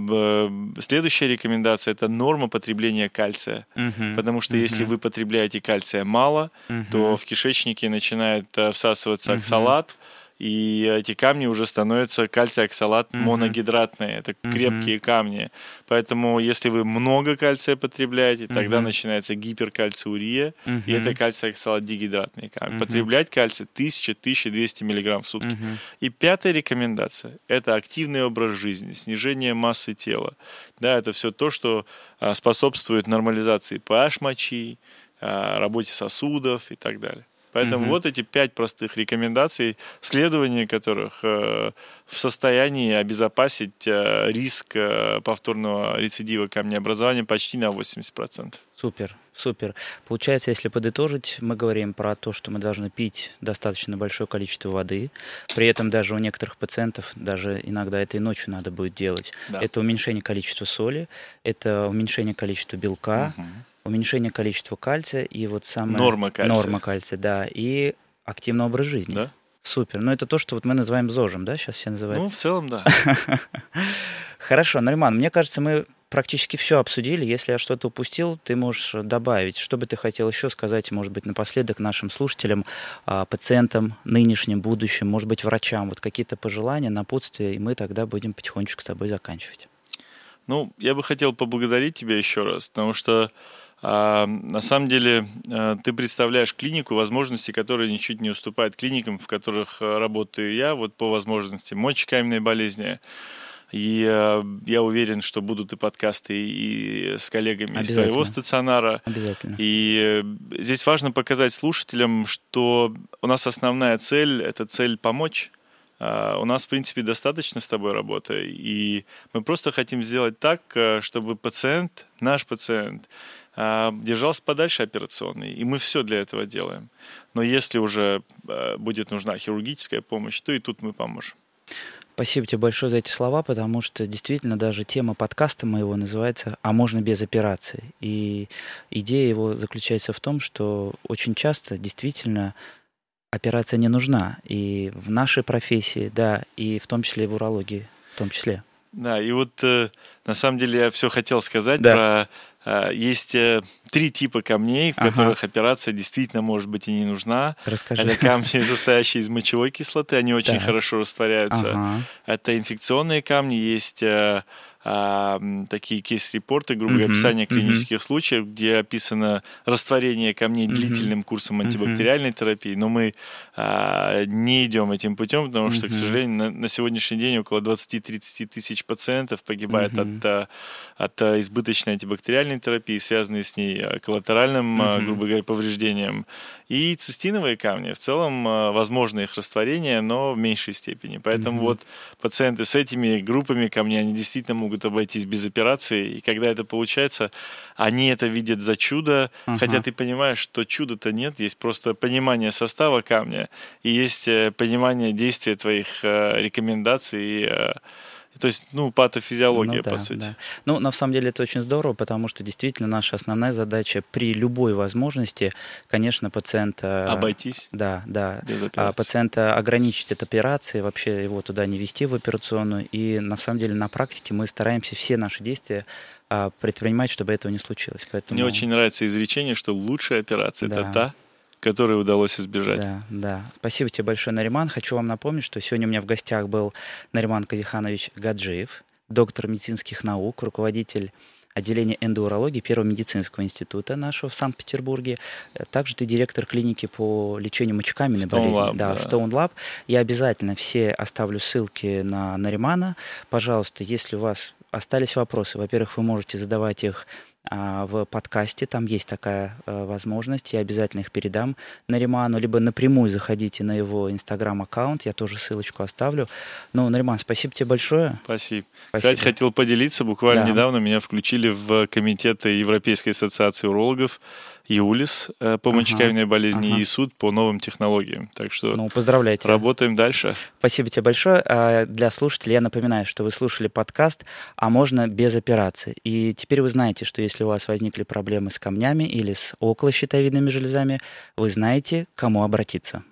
C: следующая рекомендация это норма потребления кальция. Uh-huh. Потому что uh-huh. если вы потребляете кальция мало, uh-huh. то в кишечнике начинает э, всасываться оксалат. И эти камни уже становятся кальций-оксалат mm-hmm. моногидратные. Это mm-hmm. крепкие камни. Поэтому, если вы много кальция потребляете, mm-hmm. тогда начинается гиперкальциурия, mm-hmm. и это кальций-оксалат дигидратные камни. Mm-hmm. Потреблять кальций 1000-1200 мг в сутки. Mm-hmm. И пятая рекомендация – это активный образ жизни, снижение массы тела. Да, это все то, что а, способствует нормализации pH мочи, а, работе сосудов и так далее. Поэтому угу. вот эти пять простых рекомендаций, следование которых э, в состоянии обезопасить э, риск э, повторного рецидива камнеобразования почти на 80%.
B: Супер, супер. Получается, если подытожить, мы говорим про то, что мы должны пить достаточно большое количество воды. При этом даже у некоторых пациентов, даже иногда это и ночью надо будет делать. Да. Это уменьшение количества соли, это уменьшение количества белка. Угу уменьшение количества кальция и вот самое...
C: Норма кальция.
B: Норма кальция, да. И активный образ жизни.
C: Да.
B: Супер. Ну, это то, что вот мы называем ЗОЖем, да, сейчас все называют?
C: Ну, в целом, да. [laughs]
B: Хорошо, Нариман, мне кажется, мы практически все обсудили. Если я что-то упустил, ты можешь добавить. Что бы ты хотел еще сказать, может быть, напоследок нашим слушателям, а, пациентам, нынешним, будущим, может быть, врачам? Вот какие-то пожелания, напутствия, и мы тогда будем потихонечку с тобой заканчивать.
C: Ну, я бы хотел поблагодарить тебя еще раз, потому что на самом деле а, ты представляешь клинику, возможности которые ничуть не уступают клиникам, в которых а, работаю я, вот по возможности мочекаменной болезни. И э, я уверен, что будут и подкасты и с коллегами из твоего стационара.
B: Обязательно.
C: И э, здесь важно показать слушателям, что у нас основная цель – это цель помочь. Uh, у нас, в принципе, достаточно с тобой работы, и мы просто хотим сделать так, чтобы пациент, наш пациент, а, держался подальше операционной, и мы все для этого делаем. Но если уже а, будет нужна хирургическая помощь, то и тут мы поможем.
B: Спасибо тебе большое за эти слова, потому что действительно даже тема подкаста моего называется «А можно без операции?». И идея его заключается в том, что очень часто действительно операция не нужна. И в нашей профессии, да, и в том числе и в урологии, в том числе.
C: Да, и вот э, на самом деле я все хотел сказать да. про есть э, три типа камней, в ага. которых операция действительно может быть и не нужна.
B: Расскажи.
C: Это камни, [laughs] состоящие из мочевой кислоты, они очень да. хорошо растворяются. Ага. Это инфекционные камни, есть э, а, такие кейс-репорты, грубо говоря, описание клинических uh-huh. случаев, где описано растворение камней uh-huh. длительным курсом антибактериальной uh-huh. терапии, но мы а, не идем этим путем, потому что, uh-huh. к сожалению, на, на сегодняшний день около 20-30 тысяч пациентов погибает uh-huh. от, от, от избыточной антибактериальной терапии, связанной с ней коллатеральным, uh-huh. грубо говоря, повреждением. И цистиновые камни, в целом, возможно их растворение, но в меньшей степени. Поэтому uh-huh. вот пациенты с этими группами камней, они действительно могут могут обойтись без операции. И когда это получается, они это видят за чудо, uh-huh. хотя ты понимаешь, что чуда-то нет, есть просто понимание состава камня и есть э, понимание действия твоих э, рекомендаций. И, э, то есть, ну, патофизиология, ну, да, по сути. Да.
B: Ну, на самом деле это очень здорово, потому что действительно наша основная задача при любой возможности, конечно, пациента...
C: Обойтись?
B: Да, да. Без операции. Пациента ограничить от операции, вообще его туда не вести в операционную. И на самом деле на практике мы стараемся все наши действия а, предпринимать, чтобы этого не случилось.
C: Поэтому... Мне очень нравится изречение, что лучшая операция да. это та, которые удалось избежать.
B: Да, да. Спасибо тебе большое, Нариман. Хочу вам напомнить, что сегодня у меня в гостях был Нариман Казиханович Гаджиев, доктор медицинских наук, руководитель отделения эндоурологии Первого медицинского института нашего в Санкт-Петербурге. Также ты директор клиники по лечению мочекаменной Stone болезни.
C: Lab, да,
B: да, Stone Lab. Я обязательно все оставлю ссылки на Наримана. Пожалуйста, если у вас остались вопросы, во-первых, вы можете задавать их в подкасте, там есть такая э, возможность, я обязательно их передам Нариману, либо напрямую заходите на его инстаграм-аккаунт, я тоже ссылочку оставлю. Ну, Нариман, спасибо тебе большое.
C: Спасибо. спасибо. Кстати, хотел поделиться, буквально да. недавно меня включили в комитеты Европейской ассоциации урологов, ЮЛИС э, по мочекаменной ага, болезни ага. и суд по новым технологиям. Так что
B: ну, поздравляйте.
C: работаем дальше.
B: Спасибо тебе большое. А, для слушателей я напоминаю, что вы слушали подкаст «А можно без операции». И теперь вы знаете, что если у вас возникли проблемы с камнями или с околощитовидными железами, вы знаете, к кому обратиться.